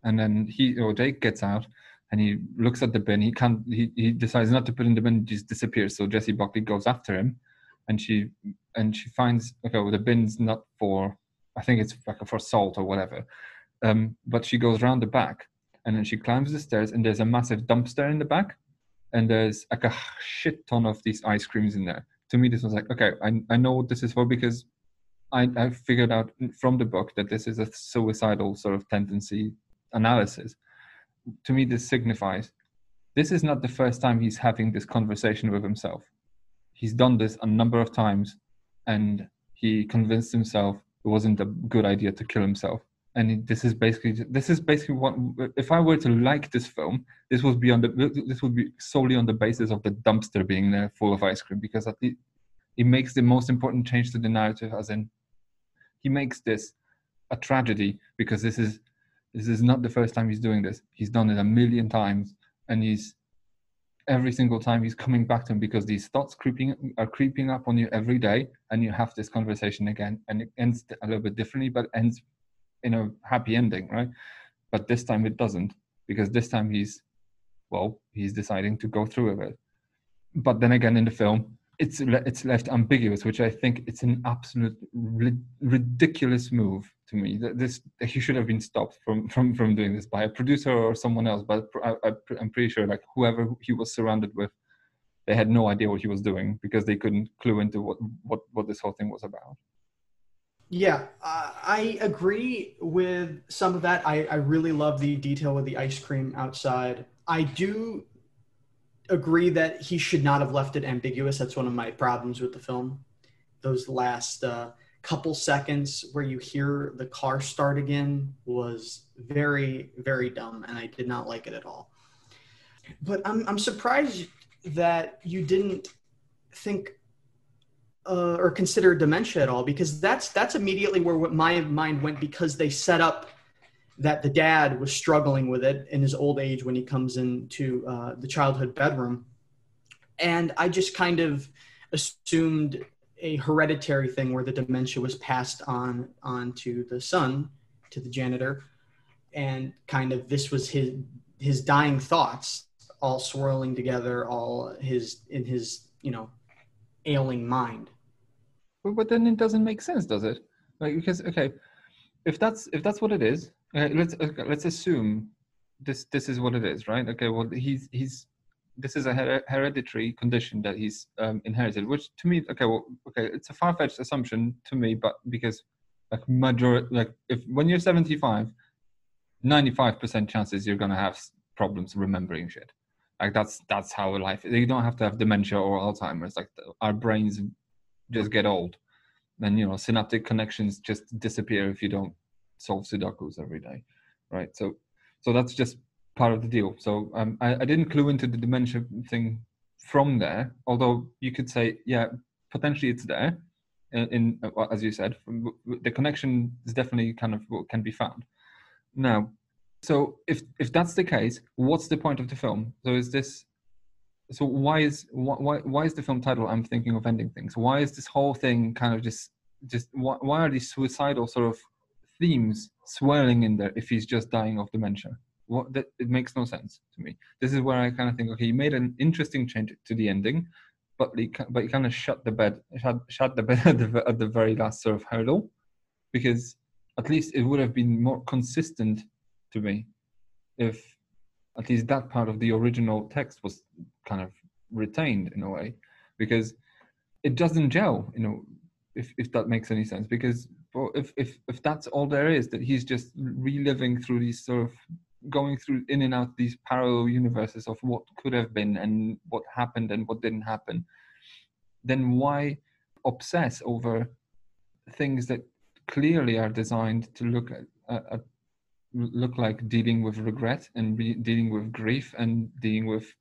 And then he or jake gets out and he looks at the bin. He can't. He, he decides not to put in the bin. Just disappears. So Jessie Buckley goes after him, and she and she finds okay, well, the bin's not for. I think it's like for salt or whatever. Um, but she goes around the back, and then she climbs the stairs, and there's a massive dumpster in the back, and there's like a shit ton of these ice creams in there. To me, this was like okay, I I know what this is for because I I figured out from the book that this is a suicidal sort of tendency analysis to me this signifies this is not the first time he's having this conversation with himself. He's done this a number of times and he convinced himself it wasn't a good idea to kill himself. And this is basically this is basically what if i were to like this film this would be on the this would be solely on the basis of the dumpster being there full of ice cream because at it makes the most important change to the narrative as in he makes this a tragedy because this is this is not the first time he's doing this. He's done it a million times, and he's every single time he's coming back to him because these thoughts creeping are creeping up on you every day, and you have this conversation again, and it ends a little bit differently, but ends in a happy ending, right? But this time it doesn't because this time he's well, he's deciding to go through with it. But then again, in the film, it's it's left ambiguous, which I think it's an absolute ri- ridiculous move to me. That this he should have been stopped from from from doing this by a producer or someone else. But I, I'm pretty sure like whoever he was surrounded with, they had no idea what he was doing because they couldn't clue into what what what this whole thing was about. Yeah, uh, I agree with some of that. I, I really love the detail with the ice cream outside. I do agree that he should not have left it ambiguous. That's one of my problems with the film. Those last uh, couple seconds where you hear the car start again was very, very dumb, and I did not like it at all. But I'm, I'm surprised that you didn't think uh, or consider dementia at all because that's that's immediately where my mind went because they set up that the dad was struggling with it in his old age when he comes into uh, the childhood bedroom. And I just kind of assumed a hereditary thing where the dementia was passed on on to the son, to the janitor, and kind of this was his his dying thoughts all swirling together, all his in his you know ailing mind. But, But then it doesn't make sense, does it? Like because okay, if that's if that's what it is, okay, let's okay, let's assume this this is what it is, right? Okay, well he's he's this is a her- hereditary condition that he's um, inherited, which to me, okay, well, okay, it's a far fetched assumption to me, but because like majority, like if when you're 75, 95% chances you're gonna have problems remembering shit. Like that's that's how life. You don't have to have dementia or Alzheimer's. Like our brains just get old, and you know synaptic connections just disappear if you don't solve Sudokus every day, right? So, so that's just part of the deal. So um, I, I didn't clue into the dementia thing from there, although you could say, yeah, potentially it's there. In, in uh, as you said, the connection is definitely kind of what can be found. Now, so if if that's the case, what's the point of the film? So is this so why is why why is the film title i'm thinking of ending things why is this whole thing kind of just just why, why are these suicidal sort of themes swirling in there if he's just dying of dementia. What that it makes no sense to me. This is where i kind of think okay you made an interesting change to the ending but you, but you kind of shut the bed shut, shut the bed at the, at the very last sort of hurdle because at least it would have been more consistent to me if at least that part of the original text was kind of retained in a way because it doesn't gel you know if, if that makes any sense because if, if if that's all there is that he's just reliving through these sort of going through in and out these parallel universes of what could have been and what happened and what didn't happen then why obsess over things that clearly are designed to look at, at look like dealing with regret and re- dealing with grief and dealing with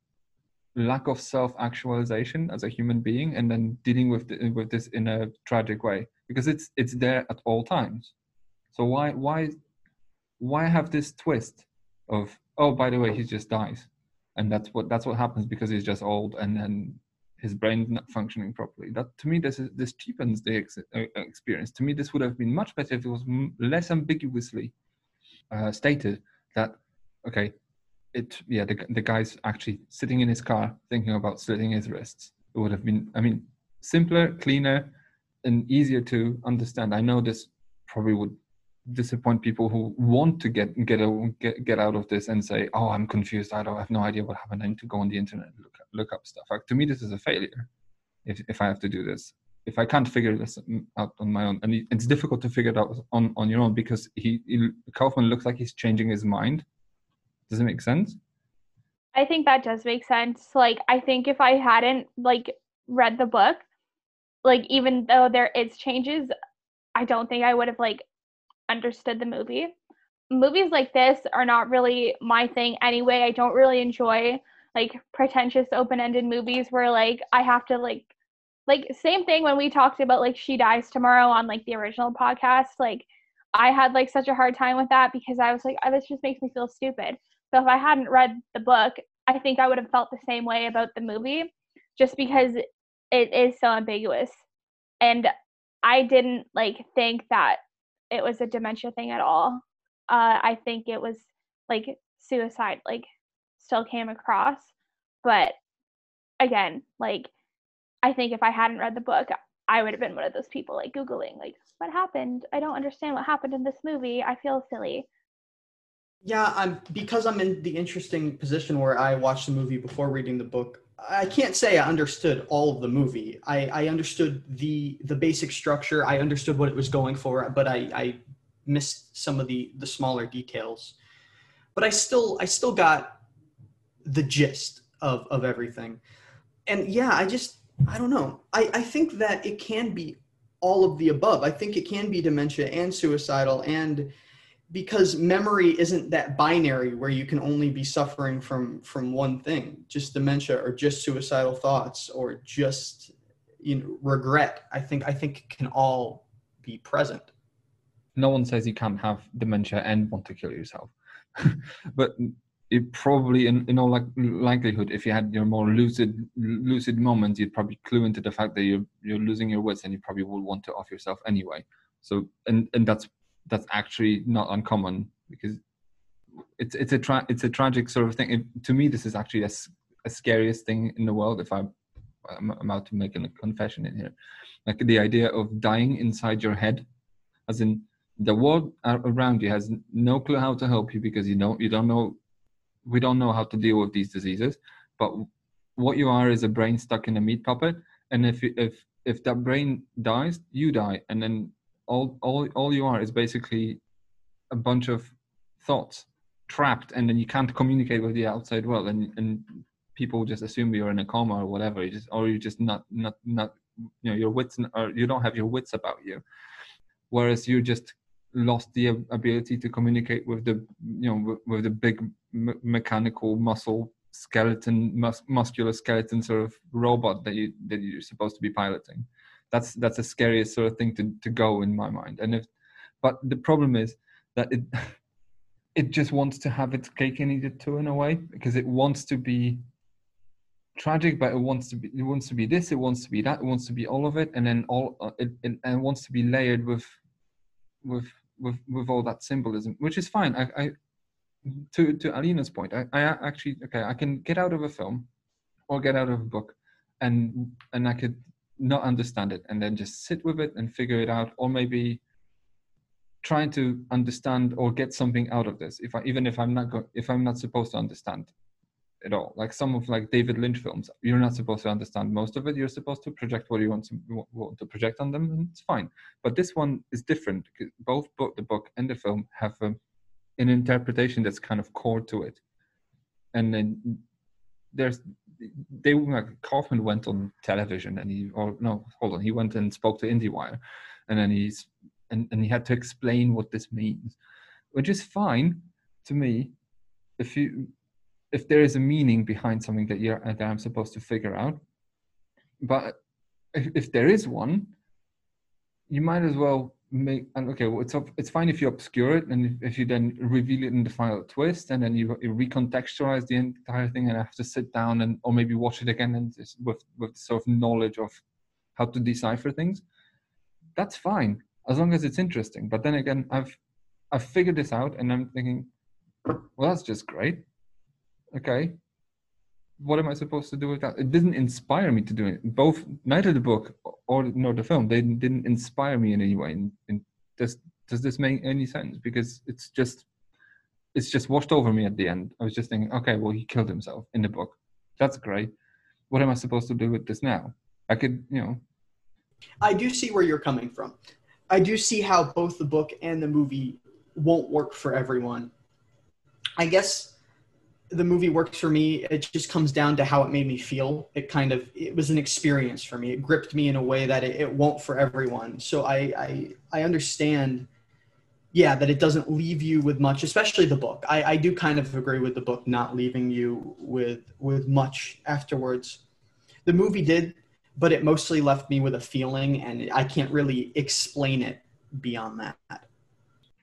lack of self-actualization as a human being and then dealing with the, with this in a tragic way because it's it's there at all times. So why why why have this twist of oh by the way he just dies? And that's what that's what happens because he's just old and then his brain's not functioning properly. That to me this is this cheapens the ex- uh, experience. To me this would have been much better if it was m- less ambiguously uh, stated that okay it yeah the, the guy's actually sitting in his car thinking about slitting his wrists. It would have been i mean simpler cleaner and easier to understand i know this probably would disappoint people who want to get get a, get, get out of this and say oh i'm confused i don't I have no idea what happened i need to go on the internet and look, look up stuff like, to me this is a failure if, if i have to do this if I can't figure this out on my own, and it's difficult to figure it out on, on your own because he, he Kaufman looks like he's changing his mind. Does it make sense? I think that does make sense. Like I think if I hadn't like read the book, like even though there is changes, I don't think I would have like understood the movie. Movies like this are not really my thing anyway. I don't really enjoy like pretentious open-ended movies where like I have to like like same thing when we talked about like she dies tomorrow on like the original podcast like i had like such a hard time with that because i was like oh, this just makes me feel stupid so if i hadn't read the book i think i would have felt the same way about the movie just because it is so ambiguous and i didn't like think that it was a dementia thing at all uh i think it was like suicide like still came across but again like I think if I hadn't read the book, I would have been one of those people like Googling, like, what happened? I don't understand what happened in this movie. I feel silly. Yeah, I'm because I'm in the interesting position where I watched the movie before reading the book. I can't say I understood all of the movie. I, I understood the the basic structure. I understood what it was going for, but I, I missed some of the the smaller details. But I still I still got the gist of of everything. And yeah, I just I don't know. I, I think that it can be all of the above. I think it can be dementia and suicidal and because memory isn't that binary where you can only be suffering from from one thing, just dementia or just suicidal thoughts or just you know regret. I think I think can all be present. No one says you can't have dementia and want to kill yourself. but it probably in, in all like likelihood if you had your more lucid lucid moments you'd probably clue into the fact that you're you're losing your wits and you probably would want to off yourself anyway so and and that's that's actually not uncommon because it's it's a tra- it's a tragic sort of thing. It, to me this is actually a, a scariest thing in the world if I, i'm about to make a confession in here. Like the idea of dying inside your head as in the world around you has no clue how to help you because you don't you don't know we don't know how to deal with these diseases but what you are is a brain stuck in a meat puppet and if if if that brain dies you die and then all all all you are is basically a bunch of thoughts trapped and then you can't communicate with the outside world and and people just assume you're in a coma or whatever. You just or you just not not not you know your wits or you don't have your wits about you. Whereas you just lost the ability to communicate with the you know with, with the big mechanical muscle skeleton mus- muscular skeleton sort of robot that you that you're supposed to be piloting that's that's the scariest sort of thing to, to go in my mind. And if but the problem is that it it just wants to have its cake and eat it too in a way because it wants to be tragic but it wants to be it wants to be this it wants to be that it wants to be all of it and then all uh, it, it and wants to be layered with with with with all that symbolism which is fine. I i to to alina's point i i actually okay i can get out of a film or get out of a book and and i could not understand it and then just sit with it and figure it out or maybe trying to understand or get something out of this. If i even if i'm not go, if i'm not supposed to understand at all like some of like david lynch films you're not supposed to understand most of it. You're supposed to project what you want to want to project on them and it's fine. But this one is different. Both book the book and the film have a, an interpretation that's kind of core to it. And then there's they like Kaufman went on television and he or no hold on he went and spoke to IndieWire and then he's and, and he had to explain what this means which is fine to me if you if there is a meaning behind something that you're that I'm supposed to figure out. But if, if there is one you might as well make and okay well it's it's fine if you obscure it and if, if you then reveal it in the final twist and then you, you recontextualize the entire thing and I have to sit down and or maybe watch it again and with with sort of knowledge of how to decipher things. That's fine as long as it's interesting. But then again i've i've figured this out and i'm thinking well that's just great. Okay what am I supposed to do with that? It didn't inspire me to do it. Both neither the book or nor the film they didn't inspire me in any way. And, and does does this make any sense? Because it's just it's just washed over me at the end. I was just thinking, okay, well he killed himself in the book. That's great. What am I supposed to do with this now? I could, you know. I do see where you're coming from. I do see how both the book and the movie won't work for everyone. I guess the movie works for me it just comes down to how it made me feel. It kind of it was an experience for me. It gripped me in a way that it, it won't for everyone. So I, I i understand yeah that it doesn't leave you with much especially the book. I i do kind of agree with the book not leaving you with with much afterwards. The movie did but it mostly left me with a feeling and i can't really explain it beyond that.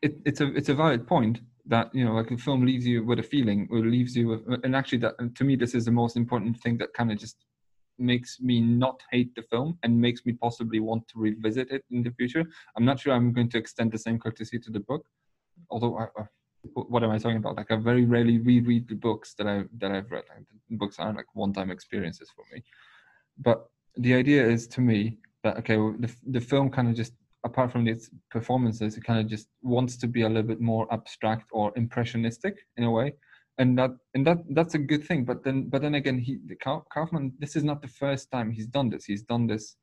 It, it's a it's a valid point that you know like a film leaves you with a feeling or leaves you with and actually that to me this is the most important thing that kind of just makes me not hate the film and makes me possibly want to revisit it in the future. I'm not sure i'm going to extend the same courtesy to the book although I, I, what am i talking about? Like i very rarely reread the books that i that i've read. Like books are like one-time experiences for me. But the idea is to me that okay the, the film kind of just apart from its performances, it kind of just wants to be a little bit more abstract or impressionistic in a way, and that and that that's a good thing. But then but then again, he Kaufman. This is not the first time he's done this. He's done this.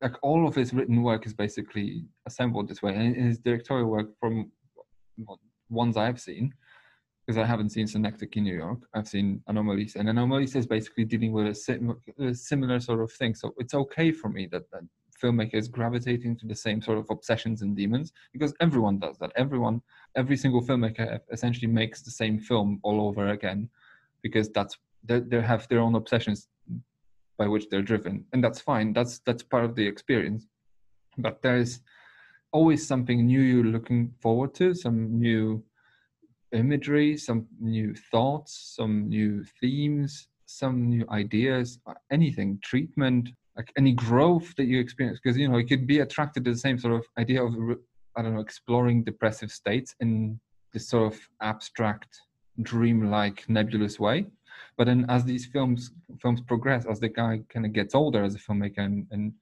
Like all of his written work is basically assembled this way, and his directorial work, from ones I've seen, because I haven't seen Synecdoche in New York. I've seen Anomalisa, and Anomalisa is basically dealing with a, sim- a, similar sort of thing. So it's okay for me that, that filmmakers gravitating to the same sort of obsessions and demons because everyone does that. Everyone every single filmmaker essentially makes the same film all over again because that's they, they have their own obsessions by which they're driven. And that's fine. That's that's part of the experience. But there's always something new you're looking forward to some new imagery some new thoughts some new themes some new ideas anything. Treatment like any growth that you experience because you know you could be attracted to the same sort of idea of i don't know exploring depressive states in this sort of abstract dream-like nebulous way. But then as these films films progress as the guy kind of gets older as a filmmaker and and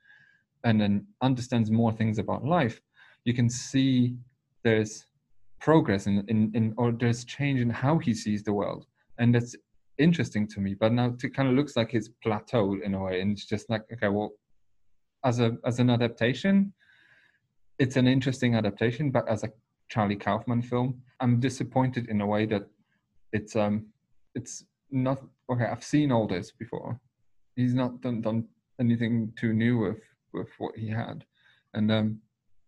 and then understands more things about life you can see there's progress in, in, in or there's change in how he sees the world. And that's interesting to me. But now it kind of looks like it's plateaued in a way, and it's just like okay, well, as a as an adaptation, it's an interesting adaptation. But as a Charlie Kaufman film, I'm disappointed in a way that it's um it's not okay. I've seen all this before. He's not done done anything too new with with what he had, and um,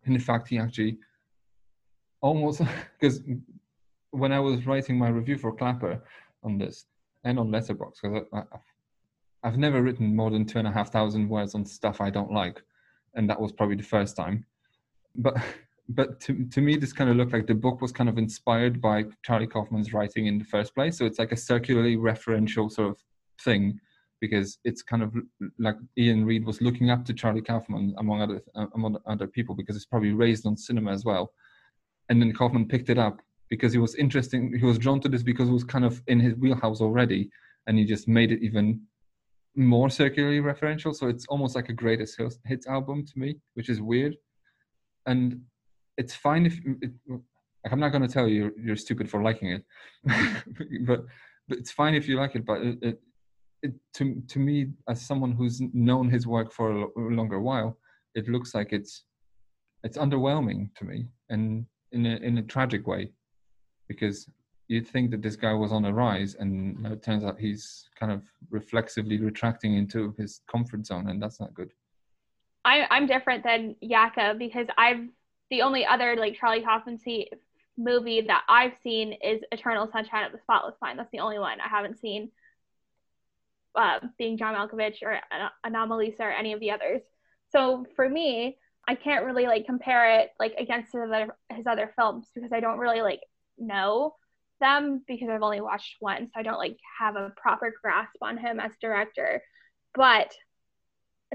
in fact, he actually almost because when I was writing my review for Clapper on this and on Letterboxd because I've never written more than two and a half thousand words on stuff I don't like, and that was probably the first time. But but to to me, this kind of looked like the book was kind of inspired by Charlie Kaufman's writing in the first place. So it's like a circularly referential sort of thing because it's kind of like Iain Reid was looking up to Charlie Kaufman among other uh, among other people because it's probably raised on cinema as well, and then Kaufman picked it up because he was interesting. He was drawn to this because it was kind of in his wheelhouse already, and he just made it even more circularly referential. So it's almost like a greatest hits album to me, which is weird, and it's fine if it, like I'm not going to tell you you're, stupid for liking it, but but it's fine if you like it. But it, it, it, to to me, as someone who's known his work for a, a longer while, it looks like it's it's underwhelming to me, and in a in a tragic way, because you'd think that this guy was on a rise, and it turns out he's kind of reflexively retracting into his comfort zone, and that's not good. I, I'm different than Yaka because I've the only other like Charlie Kaufman see, movie that I've seen is Eternal Sunshine of the Spotless Mind. That's the only one I haven't seen. Uh, being John Malkovich or Anomalisa or any of the others. So for me, I can't really like compare it like against his other, his other films because I don't really like know them because I've only watched one, so I don't like have a proper grasp on him as director. But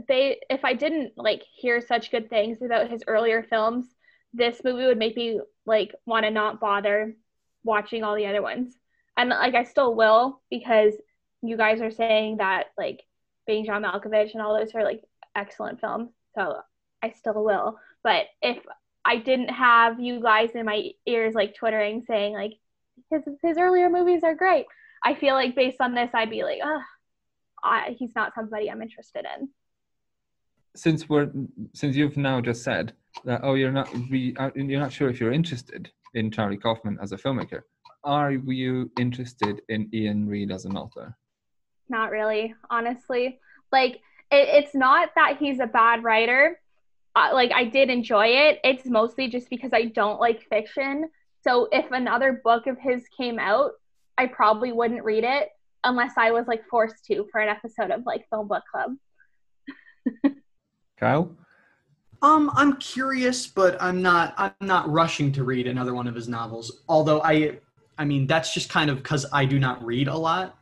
they if I didn't like hear such good things about his earlier films, this movie would make me like want to not bother watching all the other ones. And like I still will because you guys are saying that like being John Malkovich and all those are like excellent films. So I still will. But if I didn't have you guys in my ears like twittering saying like his his earlier movies are great, I feel like based on this I'd be like, oh, I, he's not somebody I'm interested in. Since we're since you've now just said that oh you're not re, uh, you're not sure if you're interested in Charlie Kaufman as a filmmaker, are you interested in Iain Reid as an author? Not really, honestly. Like it, it's not that he's a bad writer. Uh, like I did enjoy it. It's mostly just because I don't like fiction. So if another book of his came out, I probably wouldn't read it unless I was like forced to for an episode of like Film Book Club. Kyle? Um, I'm curious, but I'm not. I'm not rushing to read another one of his novels. Although I, I mean, that's just kind of because I do not read a lot.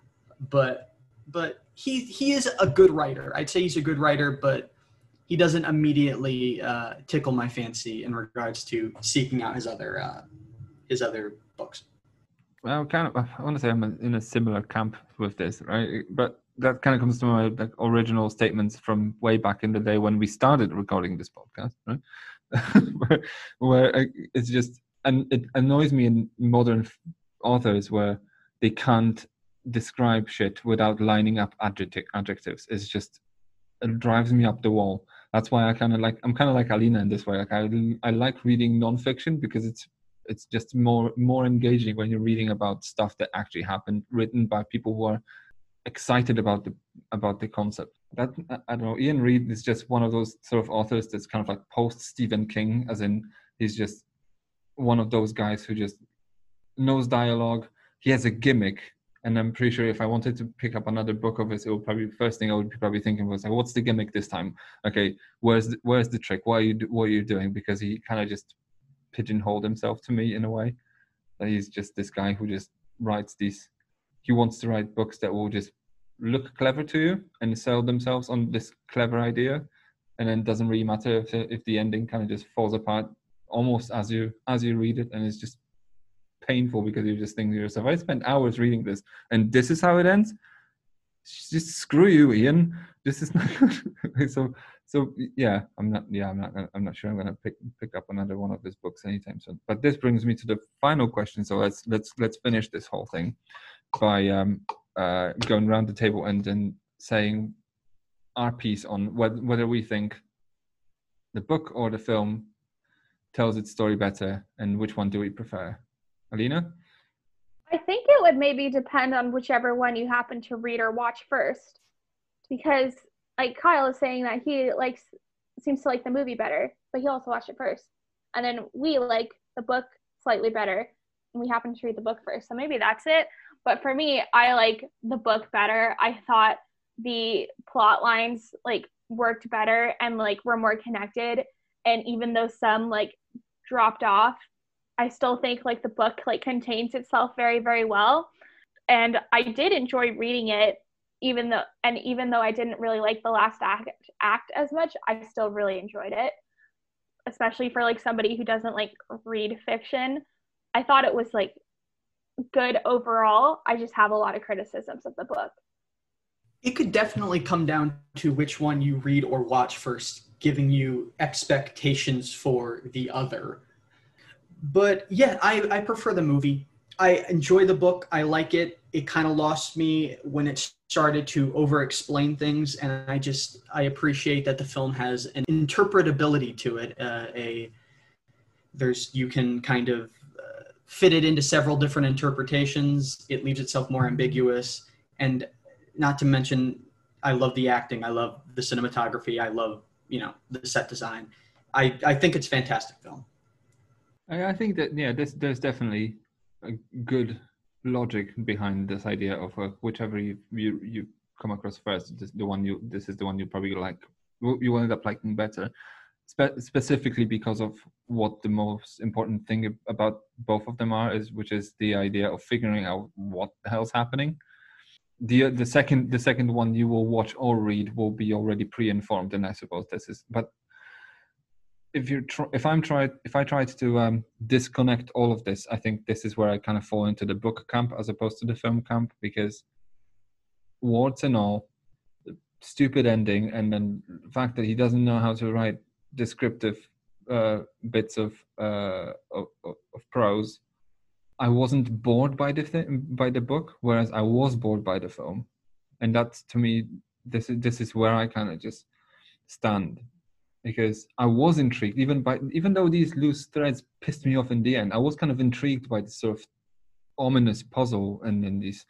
But, but he he is a good writer. I'd say he's a good writer, but he doesn't immediately uh, tickle my fancy in regards to seeking out his other uh, his other books. Well, kind of. I want to say I'm in a similar camp with this, right? But that kind of comes to my like original statements from way back in the day when we started recording this podcast, right? where, where it's just and it annoys me in modern authors where they can't describe shit without lining up adjective, adjectives. It's just it drives me up the wall. That's why I kind of like I'm kind of like Alina in this way. Like I I like reading nonfiction because it's it's just more more engaging when you're reading about stuff that actually happened, written by people who are excited about the about the concept. That I don't know. Iain Reid is just one of those sort of authors that's kind of like post Stephen King, as in he's just one of those guys who just knows dialogue. He has a gimmick, and I'm pretty sure if I wanted to pick up another book of his, it would probably first thing I would be probably thinking was like, what's the gimmick this time? Okay, where's the, where's the trick? Why are you what are you doing? Because he kind of just pigeonholed himself to me in a way. That he's just this guy who just writes these he wants to write books that will just look clever to you and sell themselves on this clever idea and then doesn't really matter if, if the ending kind of just falls apart almost as you as you read it and it's just painful because you just think to yourself i spent hours reading this and this is how it ends? Just screw you Iain. This is not so so yeah i'm not yeah i'm not i'm not sure i'm gonna pick pick up another one of his books anytime soon. But this brings me to the final question so let's let's let's finish this whole thing by um, uh, going around the table and then saying our piece on whether, whether we think the book or the film tells its story better and which one do we prefer alina i think it would maybe depend on whichever one you happen to read or watch first because like kyle is saying that he likes seems to like the movie better but he also watched it first and then we like the book slightly better and we happen to read the book first. So maybe that's it. But for me, I like the book better. I thought the plot lines like worked better and like were more connected. And even though some like dropped off, I still think like the book like contains itself very, very well. And I did enjoy reading it, even though and even though I didn't really like the last act act as much, I still really enjoyed it. Especially for like somebody who doesn't like read fiction. I thought it was like good overall. I just have a lot of criticisms of the book. It could definitely come down to which one you read or watch first, giving you expectations for the other. But yeah, I, I prefer the movie. I enjoy the book. I like it. It kind of lost me when it started to over explain things. And I just, I appreciate that the film has an interpretability to it. Uh, a, there's, you can kind of fit it into several different interpretations. It leaves itself more ambiguous. And not to mention, I love the acting. I love the cinematography. I love, you know, the set design. I, I think it's fantastic film. I, think that, yeah, there's, there's definitely a good logic behind this idea of uh, whichever you, you, you come across first, this, the one you, this is the one you probably like, you will end up liking better spe- specifically because of what the most important thing about both of them are is which is the idea of figuring out what the hell's happening. The the second the second one you will watch or read will be already pre-informed and i suppose this is but if you try, if i'm tried if i tried to um, disconnect all of this i think this is where i kind of fall into the book camp as opposed to the film camp because warts and all stupid ending and then the fact that he doesn't know how to write descriptive uh, bits of, uh, of, of prose, I wasn't bored by the th- by the book, whereas I was bored by the film, and that's to me this is this is where I kind of just stand because I was intrigued even by even though these loose threads pissed me off in the end, I was kind of intrigued by the sort of ominous puzzle and then these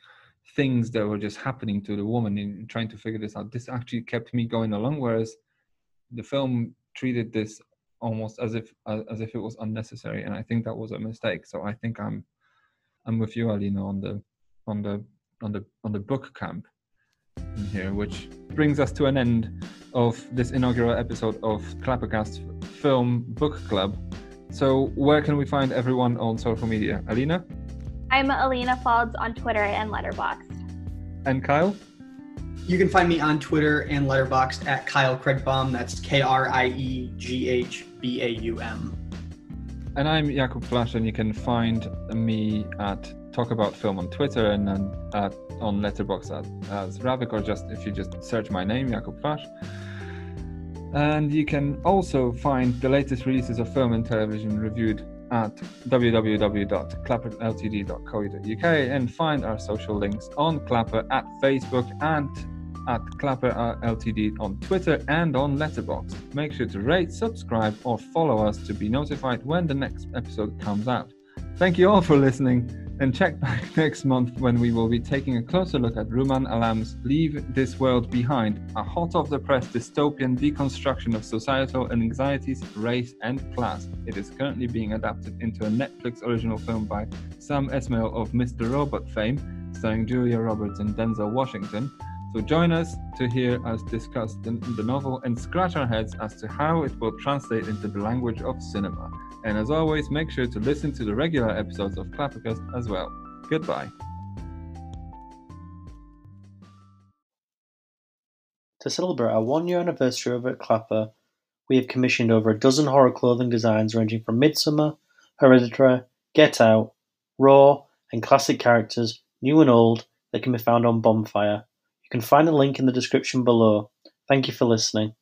things that were just happening to the woman in trying to figure this out. This actually kept me going along, whereas the film treated this almost as if as if it was unnecessary, and I think that was a mistake. So I think I'm I'm with you, Alina, on the on the on the on the book camp here, which brings us to an end of this inaugural episode of Clappercast Film Book Club. So where can we find everyone on social media? Alina? I'm Alina Falds on Twitter and Letterboxd. And Kyle? You can find me on Twitter and Letterboxd at Kyle Krieghbaum. That's K R I E G H B A U M. And I'm Jakub Flash, and you can find me at Talk About Film on Twitter and then at, on Letterboxd as Ravik, or just if you just search my name, Jakub Flash. And you can also find the latest releases of film and television reviewed at www.clapperltd.co.uk and find our social links on Clapper at Facebook and at Clapper Ltd on Twitter and on Letterboxd. Make sure to rate, subscribe, or follow us to be notified when the next episode comes out. Thank you all for listening, and check back next month when we will be taking a closer look at Rumaan Alam's Leave This World Behind, a hot off the press dystopian deconstruction of societal anxieties, race, and class. It is currently being adapted into a Netflix original film by Sam Esmail of Mr. Robot fame, starring Julia Roberts and Denzel Washington. So join us to hear us discuss the, the, novel and scratch our heads as to how it will translate into the language of cinema. And as always, make sure to listen to the regular episodes of Clappercast as well. Goodbye. To celebrate our one year anniversary over at Clapper, we have commissioned over a dozen horror clothing designs ranging from Midsommar, Hereditary, Get Out, Raw, and classic characters, new and old, that can be found on Bonfire. You can find a link in the description below. Thank you for listening.